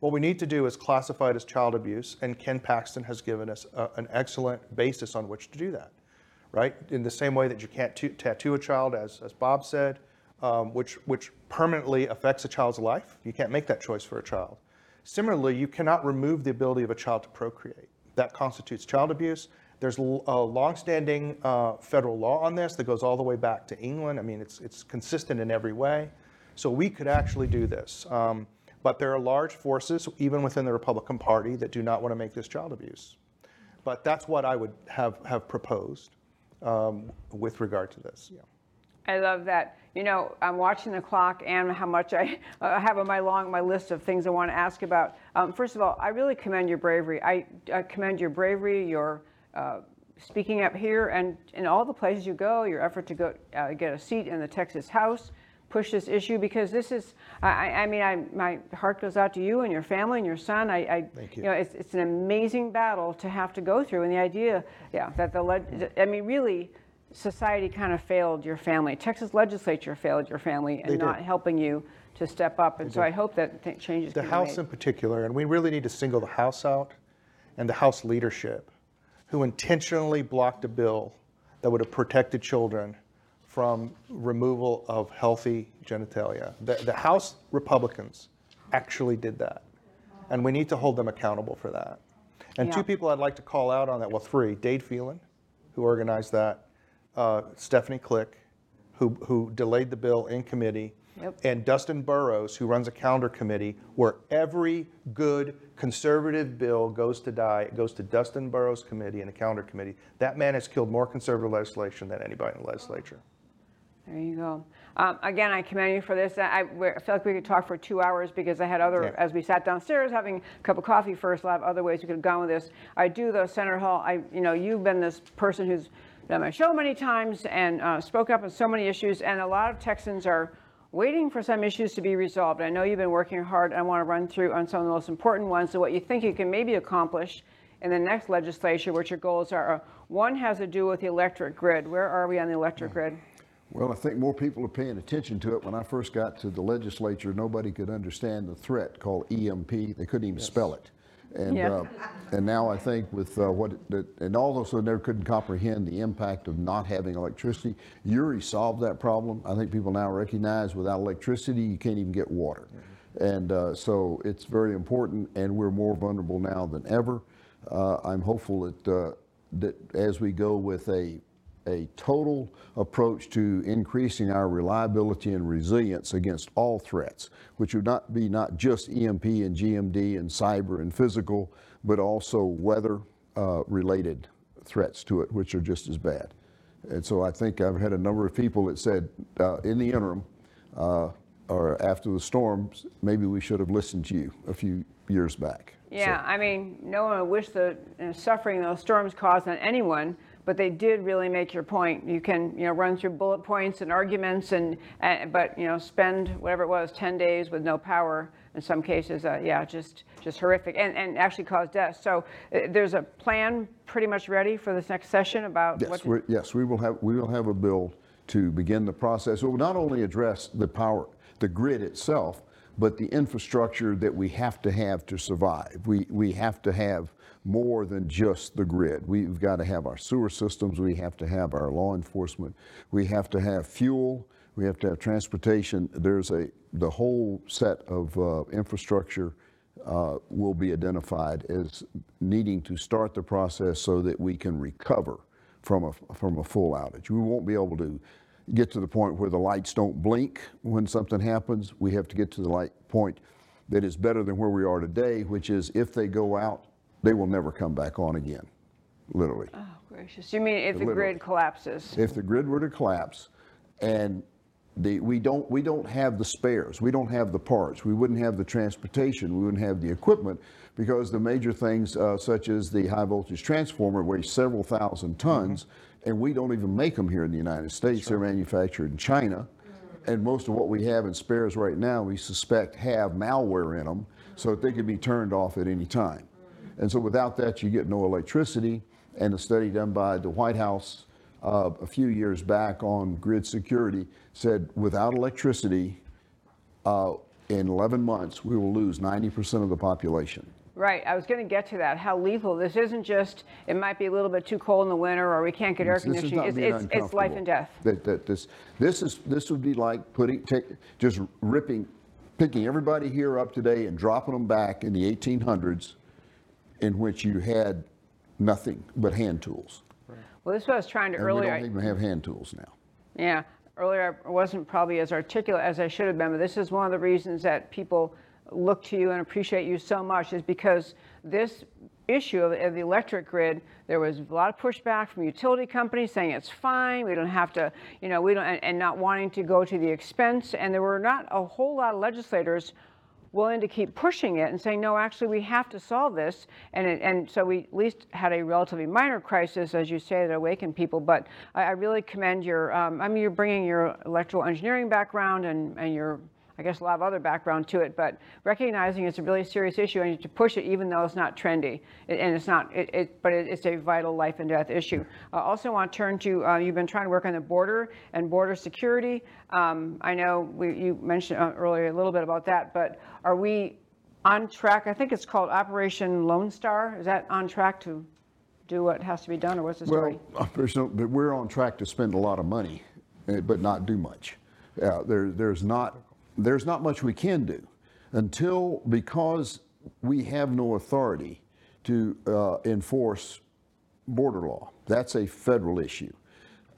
What we need to do is classify it as child abuse, and Ken Paxton has given us a, an excellent basis on which to do that, right? In the same way that you can't t- tattoo a child, as, as Bob said, um, which, which permanently affects a child's life. You can't make that choice for a child. Similarly, you cannot remove the ability of a child to procreate. That constitutes child abuse. There's a longstanding uh, federal law on this that goes all the way back to England. I mean, it's, it's consistent in every way. So we could actually do this. Um, but there are large forces, even within the Republican Party, that do not want to make this child abuse. But that's what I would have, have proposed um, with regard to this. Yeah. I love that. You know, I'm watching the clock and how much I uh, have on my long my list of things I want to ask about. Um, first of all, I really commend your bravery. I, I commend your bravery, your uh, speaking up here, and in all the places you go, your effort to go uh, get a seat in the Texas House, push this issue because this is. I, I mean, I, my heart goes out to you and your family and your son. I, I Thank you. you know, it's, it's an amazing battle to have to go through, and the idea, yeah, that the leg. I mean, really society kind of failed your family. Texas legislature failed your family and not helping you to step up. And so I hope that th- changes The House made. in particular, and we really need to single the House out and the House leadership, who intentionally blocked a bill that would have protected children from removal of healthy genitalia. The, the House Republicans actually did that, and we need to hold them accountable for that. And Yeah. two people I'd like to call out on that, well, three, Dade Phelan, who organized that, uh, Stephanie Klick, who, who delayed the bill in committee, Yep. and Dustin Burrows, who runs a calendar committee where every good conservative bill goes to die, it goes to Dustin Burrows' committee and a calendar committee. That man has killed more conservative legislation than anybody in the legislature. There you go. Um, again, I commend you for this. I, I feel like we could talk for two hours because I had other, Yeah. as we sat downstairs having a cup of coffee first, a lot of other ways we could have gone with this. I do though, Senator Hall, I, you know, you've been this person who's been on my show many times and uh, spoke up on so many issues, and a lot of Texans are waiting for some issues to be resolved. I know you've been working hard. I want to run through on some of the most important ones, so what you think you can maybe accomplish in the next legislature, what your goals are. Uh, One has to do with the electric grid. Where are we on the electric grid? Well, I think more people are paying attention to it. When I first got to the legislature, nobody could understand the threat called EMP. They couldn't even spell it. And, Yeah. uh, and now I think with uh, what, it- and also they couldn't comprehend the impact of not having electricity. Uri solved that problem. I think people now recognize without electricity, you can't even get water. And uh, so it's very important, and we're more vulnerable now than ever. Uh, I'm hopeful that, uh, that as we go with a a total approach to increasing our reliability and resilience against all threats, which would not be not just EMP and GMD and cyber and physical, but also weather uh, related threats to it, which are just as bad. And so I think I've had a number of people that said uh, in the interim uh, or after the storms, maybe we should have listened to you a few years back. Yeah, I mean, no one would wish the uh, suffering those storms caused on anyone, but they did really make your point. You can, you know, run through bullet points and arguments, and, uh, but you know, spend whatever it was, 10 days with no power. In some cases, uh, yeah, just just horrific, and and actually cause death. So uh, there's a plan pretty much ready for this next session about. Yes, to- we yes, we will have, we will have a bill to begin the process. It will not only address the power, the grid itself, but the infrastructure that we have to have to survive. We, we have to have more than just the grid. We've got to have our sewer systems, we have to have our law enforcement, we have to have fuel, we have to have transportation. There's a, the whole set of uh, infrastructure uh, will be identified as needing to start the process so that we can recover from a, from a full outage. We won't be able to get to the point where the lights don't blink when something happens. We have to get to the light point that is better than where we are today, which is if they go out, they will never come back on again, literally. Oh, gracious. You mean if the grid collapses? If the grid were to collapse and the, we don't, we don't have the spares, we don't have the parts, we wouldn't have the transportation, we wouldn't have the equipment because the major things uh, such as the high voltage transformer weighs several thousand tons mm-hmm. and we don't even make them here in the United States. They're manufactured in China. Mm-hmm. And most of what we have in spares right now, we suspect have malware in them mm-hmm. so that they could be turned off at any time. And so without that, you get no electricity. And a study done by the White House uh, a few years back on grid security said without electricity, uh, in 11 months, we will lose 90% of the population. Right, I was going to get to that. How lethal this isn't just. It might be a little bit too cold in the winter, or we can't get air This is conditioning. It's, it's, it's life and death. That, that this, this is, this would be like putting, take, just ripping, picking everybody here up today and dropping them back in the 1800s in which you had nothing but hand tools. Well, this is what I was trying to And we earlier. don't even have hand tools now. Yeah, earlier I wasn't probably as articulate as I should have been, but this is one of the reasons that people look to you and appreciate you so much is because this issue of, of the electric grid, there was a lot of pushback from utility companies saying it's fine, we don't have to, you know, we don't, and, and not wanting to go to the expense. And there were not a whole lot of legislators willing to keep pushing it and saying, no, actually, we have to solve this. And, it, and so we at least had a relatively minor crisis, as you say, that awakened people. But I, I really commend your, um, I mean, you're bringing your electrical engineering background and, and your, I guess, a lot of other background to it, but recognizing it's a really serious issue and to push it even though it's not trendy. And it's not, it, it, but it, it's a vital life and death issue. I also want to turn to, uh, you've been trying to work on the border and border security. Um, I know we, you mentioned uh, earlier a little bit about that, but are we on track? I think it's called Operation Lone Star. Is that on track to do what has to be done, or what's the story? Well, but we're on track to spend a lot of money, eh, but not do much. Uh, there, there's not, there's not much we can do until because we have no authority to uh, enforce border law. That's a federal issue.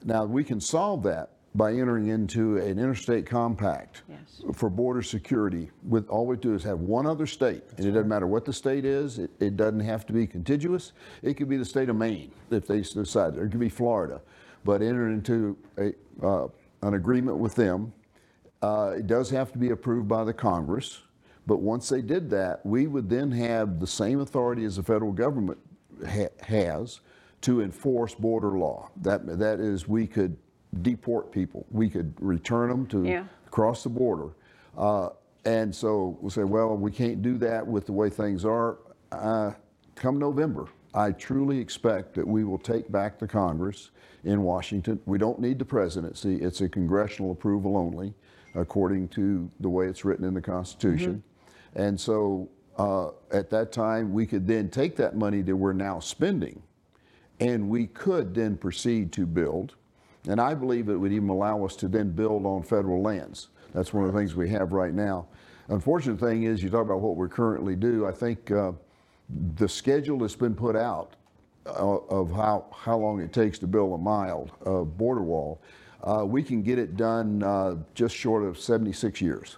Now we can solve that by entering into an interstate compact Yes. for border security. With all we do is have one other state, and it doesn't matter what the state is. It, it doesn't have to be contiguous. It could be the state of Maine if they decide. Or it could be Florida, but enter into a uh, an agreement with them. Uh, It does have to be approved by the Congress, but once they did that, we would then have the same authority as the federal government ha- has to enforce border law. That, that is, we could deport people. We could return them to Yeah. across the border. Uh, And so we'll say, well, we can't do that with the way things are. Uh, Come November, I truly expect that we will take back the Congress in Washington. We don't need the presidency. It's a congressional approval only, according to the way it's written in the Constitution. And so uh, at that time, we could then take that money that we're now spending and we could then proceed to build. And I believe it would even allow us to then build on federal lands. That's one of the things we have right now. Unfortunate thing is, you talk about what we currently do. I think uh, the schedule that's been put out uh, of how, how long it takes to build a mile of border wall, uh, we can get it done uh, just short of 76 years.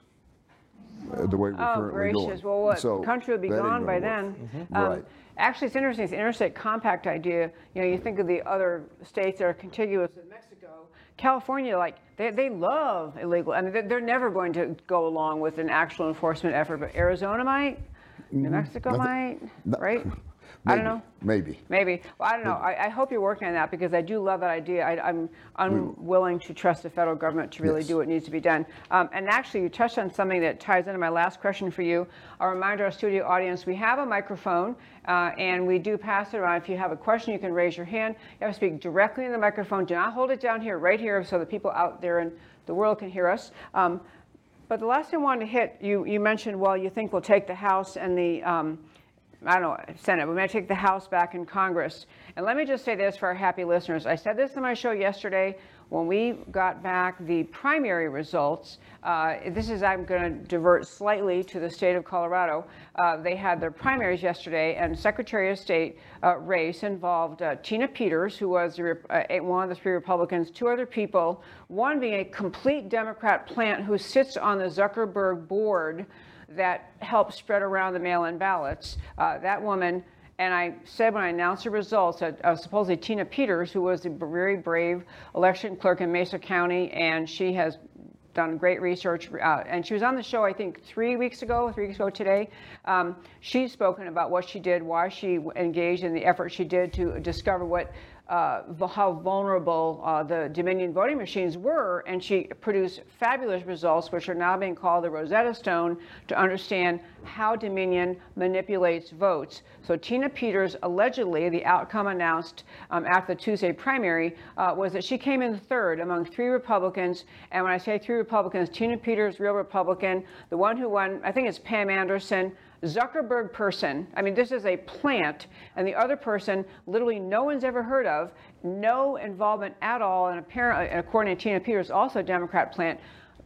uh, The way we're Oh, currently going. gracious, well, what So country will be gone by work. then? Um, Right. Actually, it's interesting, it's an interstate compact idea, you know, you think of the other states that are contiguous with Mexico. California, like, they, they love illegal, I mean, they're, they're never going to go along with an actual enforcement effort, but Arizona might, New Mexico Mm-hmm. Might, right? I don't know. Maybe. Maybe. Well, I don't know. I, I hope you're working on that because I do love that idea. I, I'm unwilling to trust the federal government to really Yes. do what needs to be done. Um, and actually, you touched on something that ties into my last question for you. A reminder to our studio audience we have a microphone uh, and we do pass it around. If you have a question, you can raise your hand. You have to speak directly in the microphone. Do not hold it down here, right here, so that people out there in the world can hear us. Um, but the last thing I wanted to hit, you, you mentioned, well, you think we'll take the House and the um, I don't know, Senate. We're going to take the House back in Congress. And let me just say this for our happy listeners. I said this on my show yesterday when we got back the primary results. Uh, this is, I'm going to divert slightly to the state of Colorado. Uh, they had their primaries yesterday, and Secretary of State uh, race involved uh, Tina Peters, who was uh, one of the three Republicans, two other people, one being a complete Democrat plant who sits on the Zuckerberg board that helped spread around the mail-in ballots. Uh, that woman, and I said when I announced the results that uh, supposedly Tina Peters, who was a very brave election clerk in Mesa County, and she has done great research, uh, and she was on the show, I think, three weeks ago, three weeks ago today. Um, she's spoken about what she did, why she engaged in the effort she did to discover what uh, how vulnerable uh, the Dominion voting machines were, and she produced fabulous results, which are now being called the Rosetta Stone, to understand how Dominion manipulates votes. So Tina Peters, allegedly, the outcome announced um, after the Tuesday primary uh, was that she came in third among three Republicans. And when I say three Republicans, Tina Peters, real Republican, the one who won, I think it's Pam Anderson, Zuckerberg person, I mean, this is a plant, and the other person, literally no one's ever heard of, no involvement at all, and apparently, according to Tina Peters, also a Democrat plant.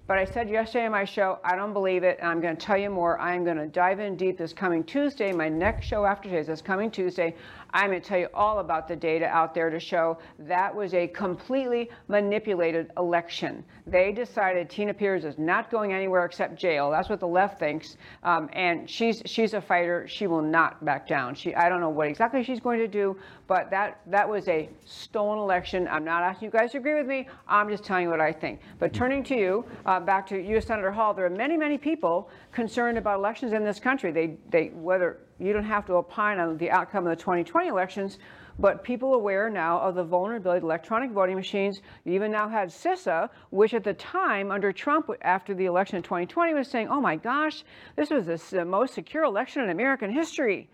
But I said yesterday in my show, I don't believe it, and I'm going to tell you more. I am going to dive in deep this coming Tuesday. My next show after today's this coming Tuesday. I'm going to tell you all about the data out there to show that was a completely manipulated election. They decided Tina Peters is not going anywhere except jail. That's what the left thinks, um, and she's she's a fighter. She will not back down. She I don't know what exactly she's going to do, but that that was a stolen election. I'm not asking you guys to agree with me. I'm just telling you what I think. But turning to you, uh, back to U.S. Senator Hall, there are many many people concerned about elections in this country. They they whether you don't have to opine on the outcome of the 2020 elections, but people aware now of the vulnerability of electronic voting machines. You even now had CISA, which at the time under Trump, after the election in 2020, was saying, "Oh my gosh, this was the the most secure election in American history."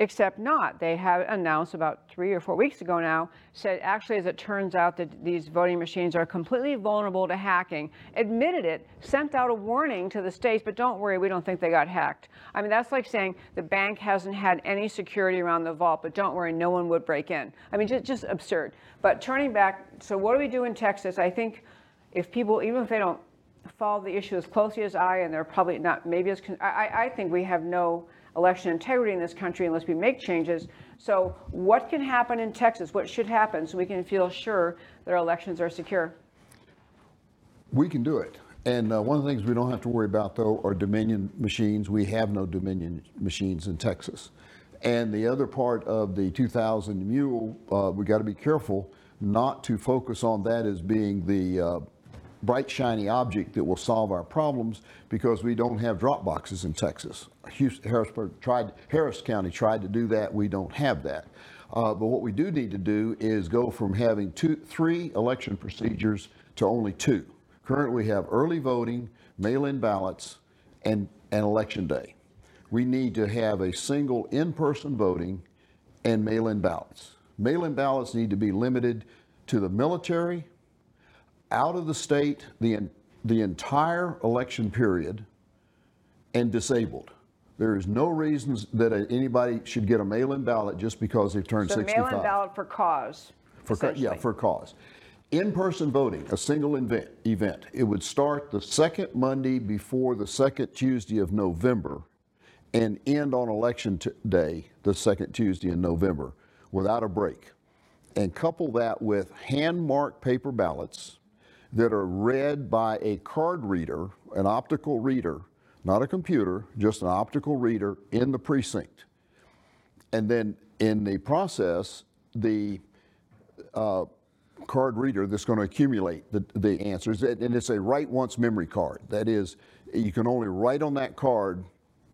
Except not. They have announced about three or four weeks ago now, said actually, as it turns out, that these voting machines are completely vulnerable to hacking. Admitted it, sent out a warning to the states, but don't worry, we don't think they got hacked. I mean, that's like saying the bank hasn't had any security around the vault, but don't worry, no one would break in. I mean, just, just absurd. But turning back, so what do we do in Texas? I think if people, even if they don't follow the issue as closely as I, and they're probably not maybe as, I- I think we have no election integrity in this country unless we make changes. So what can happen in Texas? What should happen so we can feel sure that our elections are secure? We can do it. And uh, one of the things we don't have to worry about, though, are Dominion machines. We have no Dominion machines in Texas. And the other part of the 2000 mule, uh, we got to be careful not to focus on that as being the uh, bright shiny object that will solve our problems because we don't have drop boxes in Texas. Harrisburg tried, Harris County tried to do that. We don't have that. Uh, but what we do need to do is go from having two, three election procedures to only two. Currently, we have early voting, mail-in ballots, and, and election day. We need to have a single in-person voting and mail-in ballots. Mail-in ballots need to be limited to the military, out of the state, the, the entire election period, and disabled. There is no reasons that anybody should get a mail-in ballot just because they've turned So 65. mail-in ballot for cause, For, co- yeah, for cause. In-person voting, a single event, event. It would start the second Monday before the second Tuesday of November and end on election t- day, the second Tuesday in November, without a break. And couple that with hand-marked paper ballots that are read by a card reader, an optical reader, not a computer, just an optical reader in the precinct. And then in the process, the uh, card reader that's going to accumulate the, the answers, and it's a write once memory card. That is, you can only write on that card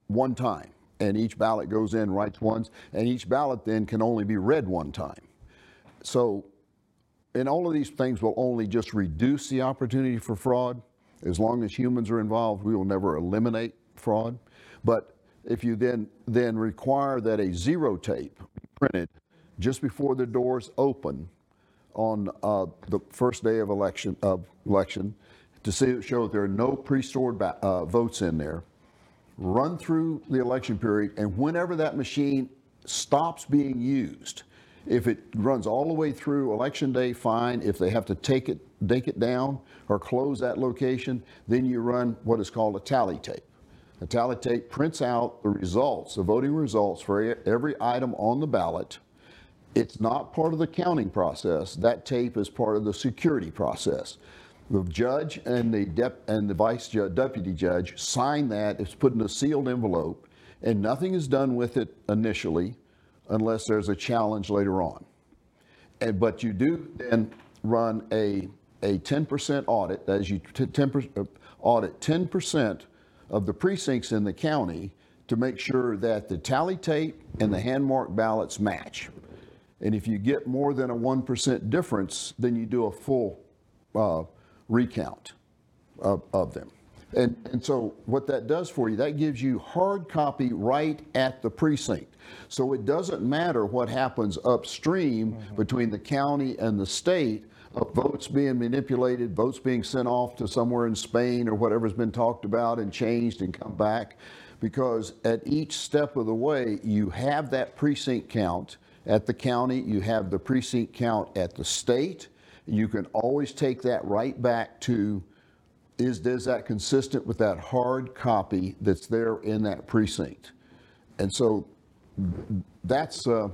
one time, and each ballot goes in, writes once, and each ballot then can only be read one time. So, and all of these things will only just reduce the opportunity for fraud. As long as humans are involved, we will never eliminate fraud. But if you then then require that a zero tape be printed just before the doors open on uh, the first day of election of election to see, show that there are no pre-stored ba- uh, votes in there, run through the election period, and whenever that machine stops being used, if it runs all the way through election day, fine. If they have to take it, take it down or close that location, then you run what is called a tally tape. A tally tape prints out the results, the voting results for every item on the ballot. It's not part of the counting process. That tape is part of the security process. The judge and the dep- and the vice judge, deputy judge sign that. It's put in a sealed envelope, and nothing is done with it initially, unless there's a challenge later on. And but you do then run a a 10% audit as you t- 10% uh, audit 10% of the precincts in the county to make sure that the tally tape and the hand marked ballots match. And if you get more than a 1% difference, then you do a full uh, recount of, of them. And, and so what that does for you, that gives you hard copy right at the precinct. So it doesn't matter what happens upstream mm-hmm. between the county and the state of votes being manipulated, votes being sent off to somewhere in Spain or whatever's been talked about and changed and come back. Because at each step of the way, you have that precinct count at the county, you have the precinct count at the state. You can always take that right back to is, is that consistent with that hard copy that's there in that precinct? And so that's, uh,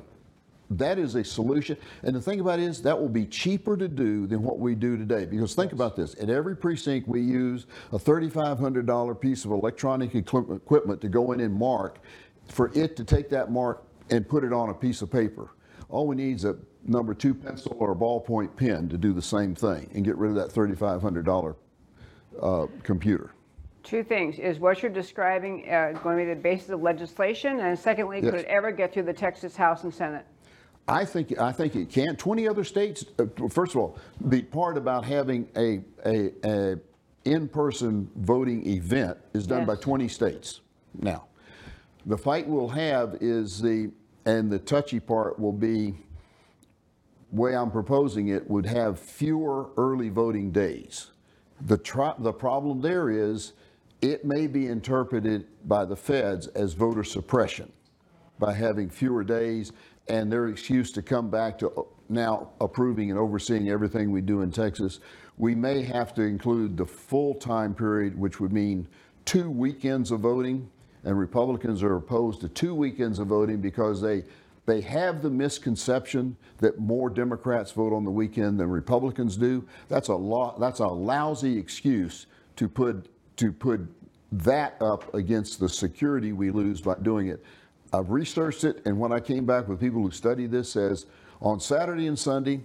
that is a solution. And the thing about it is that will be cheaper to do than what we do today. Because think about this, at every precinct we use a $3,500 piece of electronic equipment to go in and mark for it to take that mark and put it on a piece of paper. All we need is a number two pencil or a ballpoint pen to do the same thing and get rid of that $3,500 uh, computer. Two things, is what you're describing uh, going to be the basis of legislation? And secondly, could it ever get through the Texas House and Senate? I think I think it can. Twenty other states. Uh, first of all, the part about having a a, a in-person voting event is done by 20 states now. The fight we'll have is the and the touchy part will be way I'm proposing it would have fewer early voting days. The, tr- the problem there is it may be interpreted by the feds as voter suppression by having fewer days and their excuse to come back to now approving and overseeing everything we do in Texas. We may have to include the full time period, which would mean two weekends of voting. And Republicans are opposed to two weekends of voting because they they have the misconception that more Democrats vote on the weekend than Republicans do. That's a lot. That's a lousy excuse to put to put that up against the security we lose by doing it. I've researched it, and when I came back with people who study this, says on Saturday and Sunday,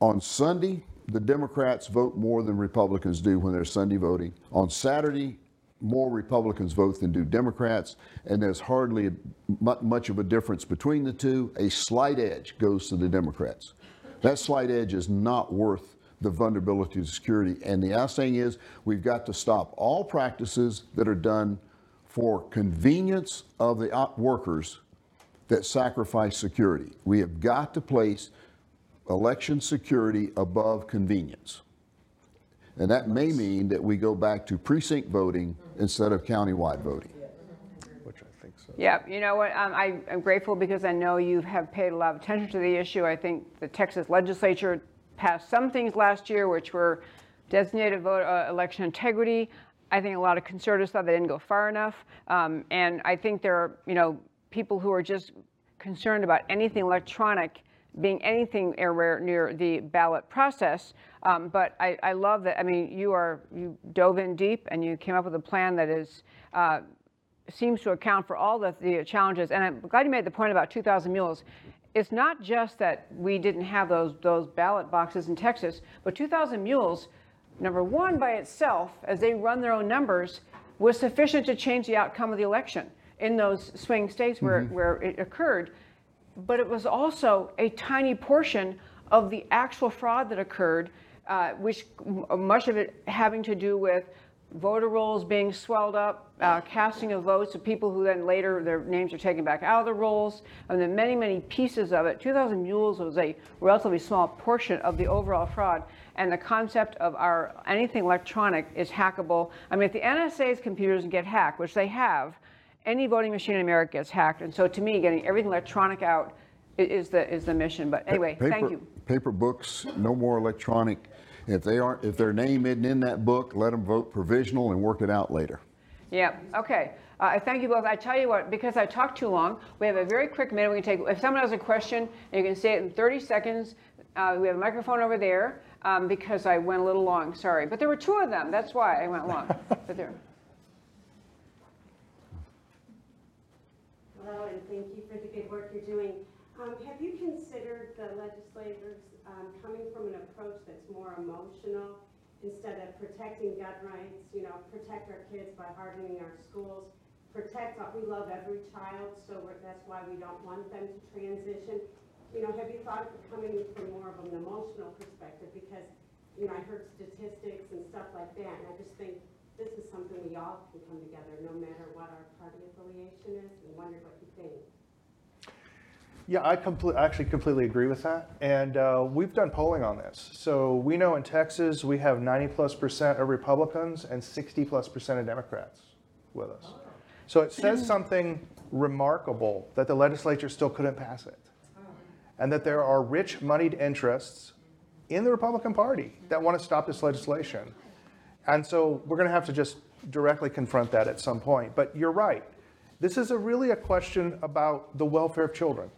on Sunday the Democrats vote more than Republicans do when they're Sunday voting. On Saturday, more Republicans vote than do Democrats, and there's hardly much of a difference between the two. A slight edge goes to the Democrats. That slight edge is not worth the vulnerability to security. And the last thing is we've got to stop all practices that are done for convenience of the uh, workers that sacrifice security. We have got to place election security above convenience. And that may mean that we go back to precinct voting instead of countywide voting. Which I think so. Yeah, you know what? Um, I, am grateful because I know you have paid a lot of attention to the issue. I think the Texas legislature passed some things last year which were designated vote uh, election integrity. I think a lot of conservatives thought they didn't go far enough. Um, and I think there are, you know, people who are just concerned about anything electronic being anything anywhere near the ballot process. Um, but I, I, love that. I mean, you are you dove in deep and you came up with a plan that is uh, seems to account for all the, the challenges. And I'm glad you made the point about 2,000 mules. It's not just that we didn't have those those ballot boxes in Texas, but 2,000 mules, number one by itself, as they run their own numbers, was sufficient to change the outcome of the election in those swing states where, mm-hmm. where it occurred but it was also a tiny portion of the actual fraud that occurred, uh, which much of it having to do with voter rolls being swelled up, uh, casting of votes of people who then later their names are taken back out of the rolls, and then many, many pieces of it. 2,000 mules was a relatively small portion of the overall fraud. And the concept of our anything electronic is hackable. I mean, if the NSA's computers get hacked, which they have, any voting machine in America gets hacked. And so to me, getting everything electronic out is the, is the mission. But anyway, paper, thank you. Paper books, no more electronic. If they aren't, if their name isn't in that book, let them vote provisional and work it out later. Yeah, okay. Uh, I thank you both. I tell you what, because I talked too long, we have a very quick minute. We can take, if someone has a question, you can say it in 30 seconds. Uh, we have a microphone over there um, because I went a little long, sorry. But there were two of them, that's why I went long. but there. And thank you for the good work you're doing. Um, have you considered the legislators um, coming from an approach that's more emotional instead of protecting gun rights, you know, protect our kids by hardening our schools, protect, we love every child, so that's why we don't want them to transition. You know, have you thought of coming from more of an emotional perspective? Because, you know, I heard statistics and stuff like that, and I just think this is something we all can come together, no matter what our party affiliation is, and wonder what you think. Yeah, I actually completely agree with that. And uh, we've done polling on this. So we know in Texas we have 90 plus percent of Republicans and 60 plus percent of Democrats with us. So it says something remarkable that the legislature still couldn't pass it. And that there are rich moneyed interests in the Republican Party that want to stop this legislation. And so we're going to have to just directly confront that at some point. But you're right. This is a really a question about the welfare of children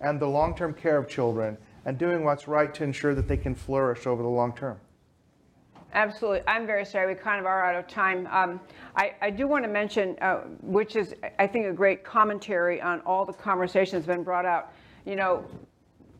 and the long-term care of children and doing what's right to ensure that they can flourish over the long term. Absolutely. I'm very sorry. We kind of are out of time. Um, I, I, do want to mention, uh, which is, I think, a great commentary on all the conversations that have been brought out. You know,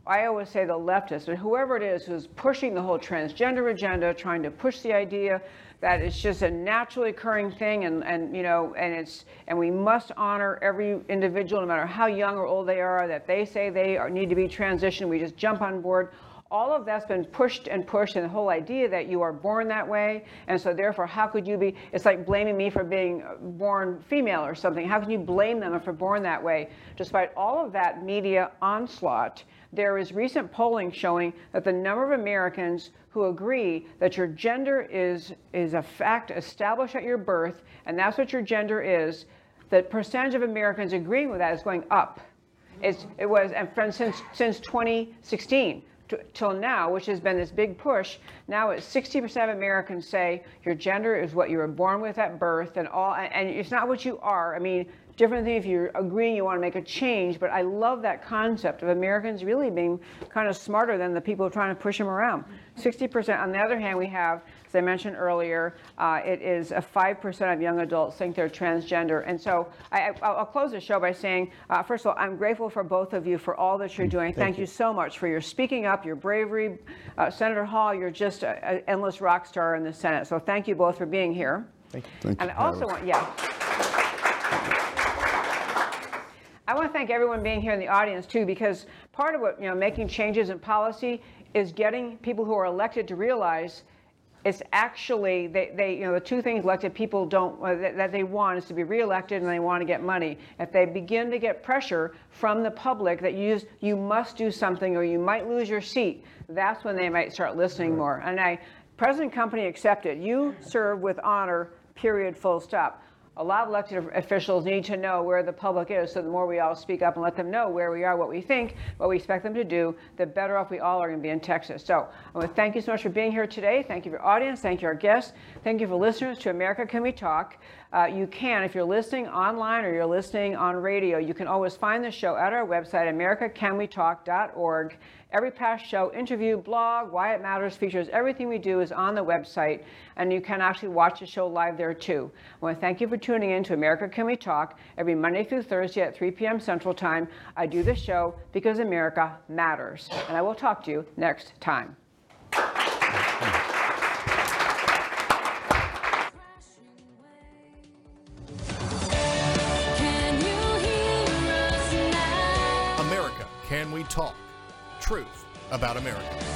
I always say the leftists, or whoever it is who's pushing the whole transgender agenda, trying to push the idea that it's just a naturally occurring thing and, and you know and it's and we must honor every individual no matter how young or old they are that they say they are, need to be transitioned. We just jump on board. All of that's been pushed and pushed and the whole idea that you are born that way and so therefore how could you be it's like blaming me for being uh, born female or something. How can you blame them they're born that way? Despite all of that media onslaught there is recent polling showing that the number of americans who agree that your gender is, is a fact established at your birth, and that's what your gender is, the percentage of Americans agreeing with that is going up. It's, it was, and from, since, since 2016 to, till now, which has been this big push, now it's 60% of Americans say your gender is what you were born with at birth, and all, and it's not what you are. I mean, different thing if you're agreeing you want to make a change. But I love that concept of Americans really being kind of smarter than the people trying to push them around. 60%. On the other hand, we have, as I mentioned earlier, uh, it is a 5% of young adults think they're transgender. And so I, will close the show by saying, uh, first of all, I'm grateful for both of you for all that you're doing. Thank, Thank you. you. so much for your speaking up, your bravery. Uh, Senator Hall, you're just an endless rock star in the Senate. So thank you both for being here. Thank you. Thank and you, I also want, yeah. I want to thank everyone being here in the audience too, because part of what you know making changes in policy is getting people who are elected to realize it's actually they, they you know the two things elected people don't uh, that, that, they want is to be reelected and they want to get money. If they begin to get pressure from the public that you you must do something or you might lose your seat that's when they might start listening more. And i president company accepted. You serve with honor period full stop a lot of elected officials need to know where the public is. So the more we all speak up and let them know where we are, what we think, what we expect them to do, the better off we all are going to be in Texas. So I want to thank you so much for being here today. Thank you for your audience. Thank you our guests. Thank you for listeners to America Can We Talk. Uh, you can, if you're listening online or you're listening on radio, you can always find the show at our website, americacanwetalk.org. Every past show, interview, blog, why it matters, features, everything we do is on the website, and you can actually watch the show live there too. I want to thank you for tuning in to America Can We Talk every Monday through Thursday at 3 p.m. Central Time. I do this show because America matters, and I will talk to you next time. America, can we talk? Truth about America.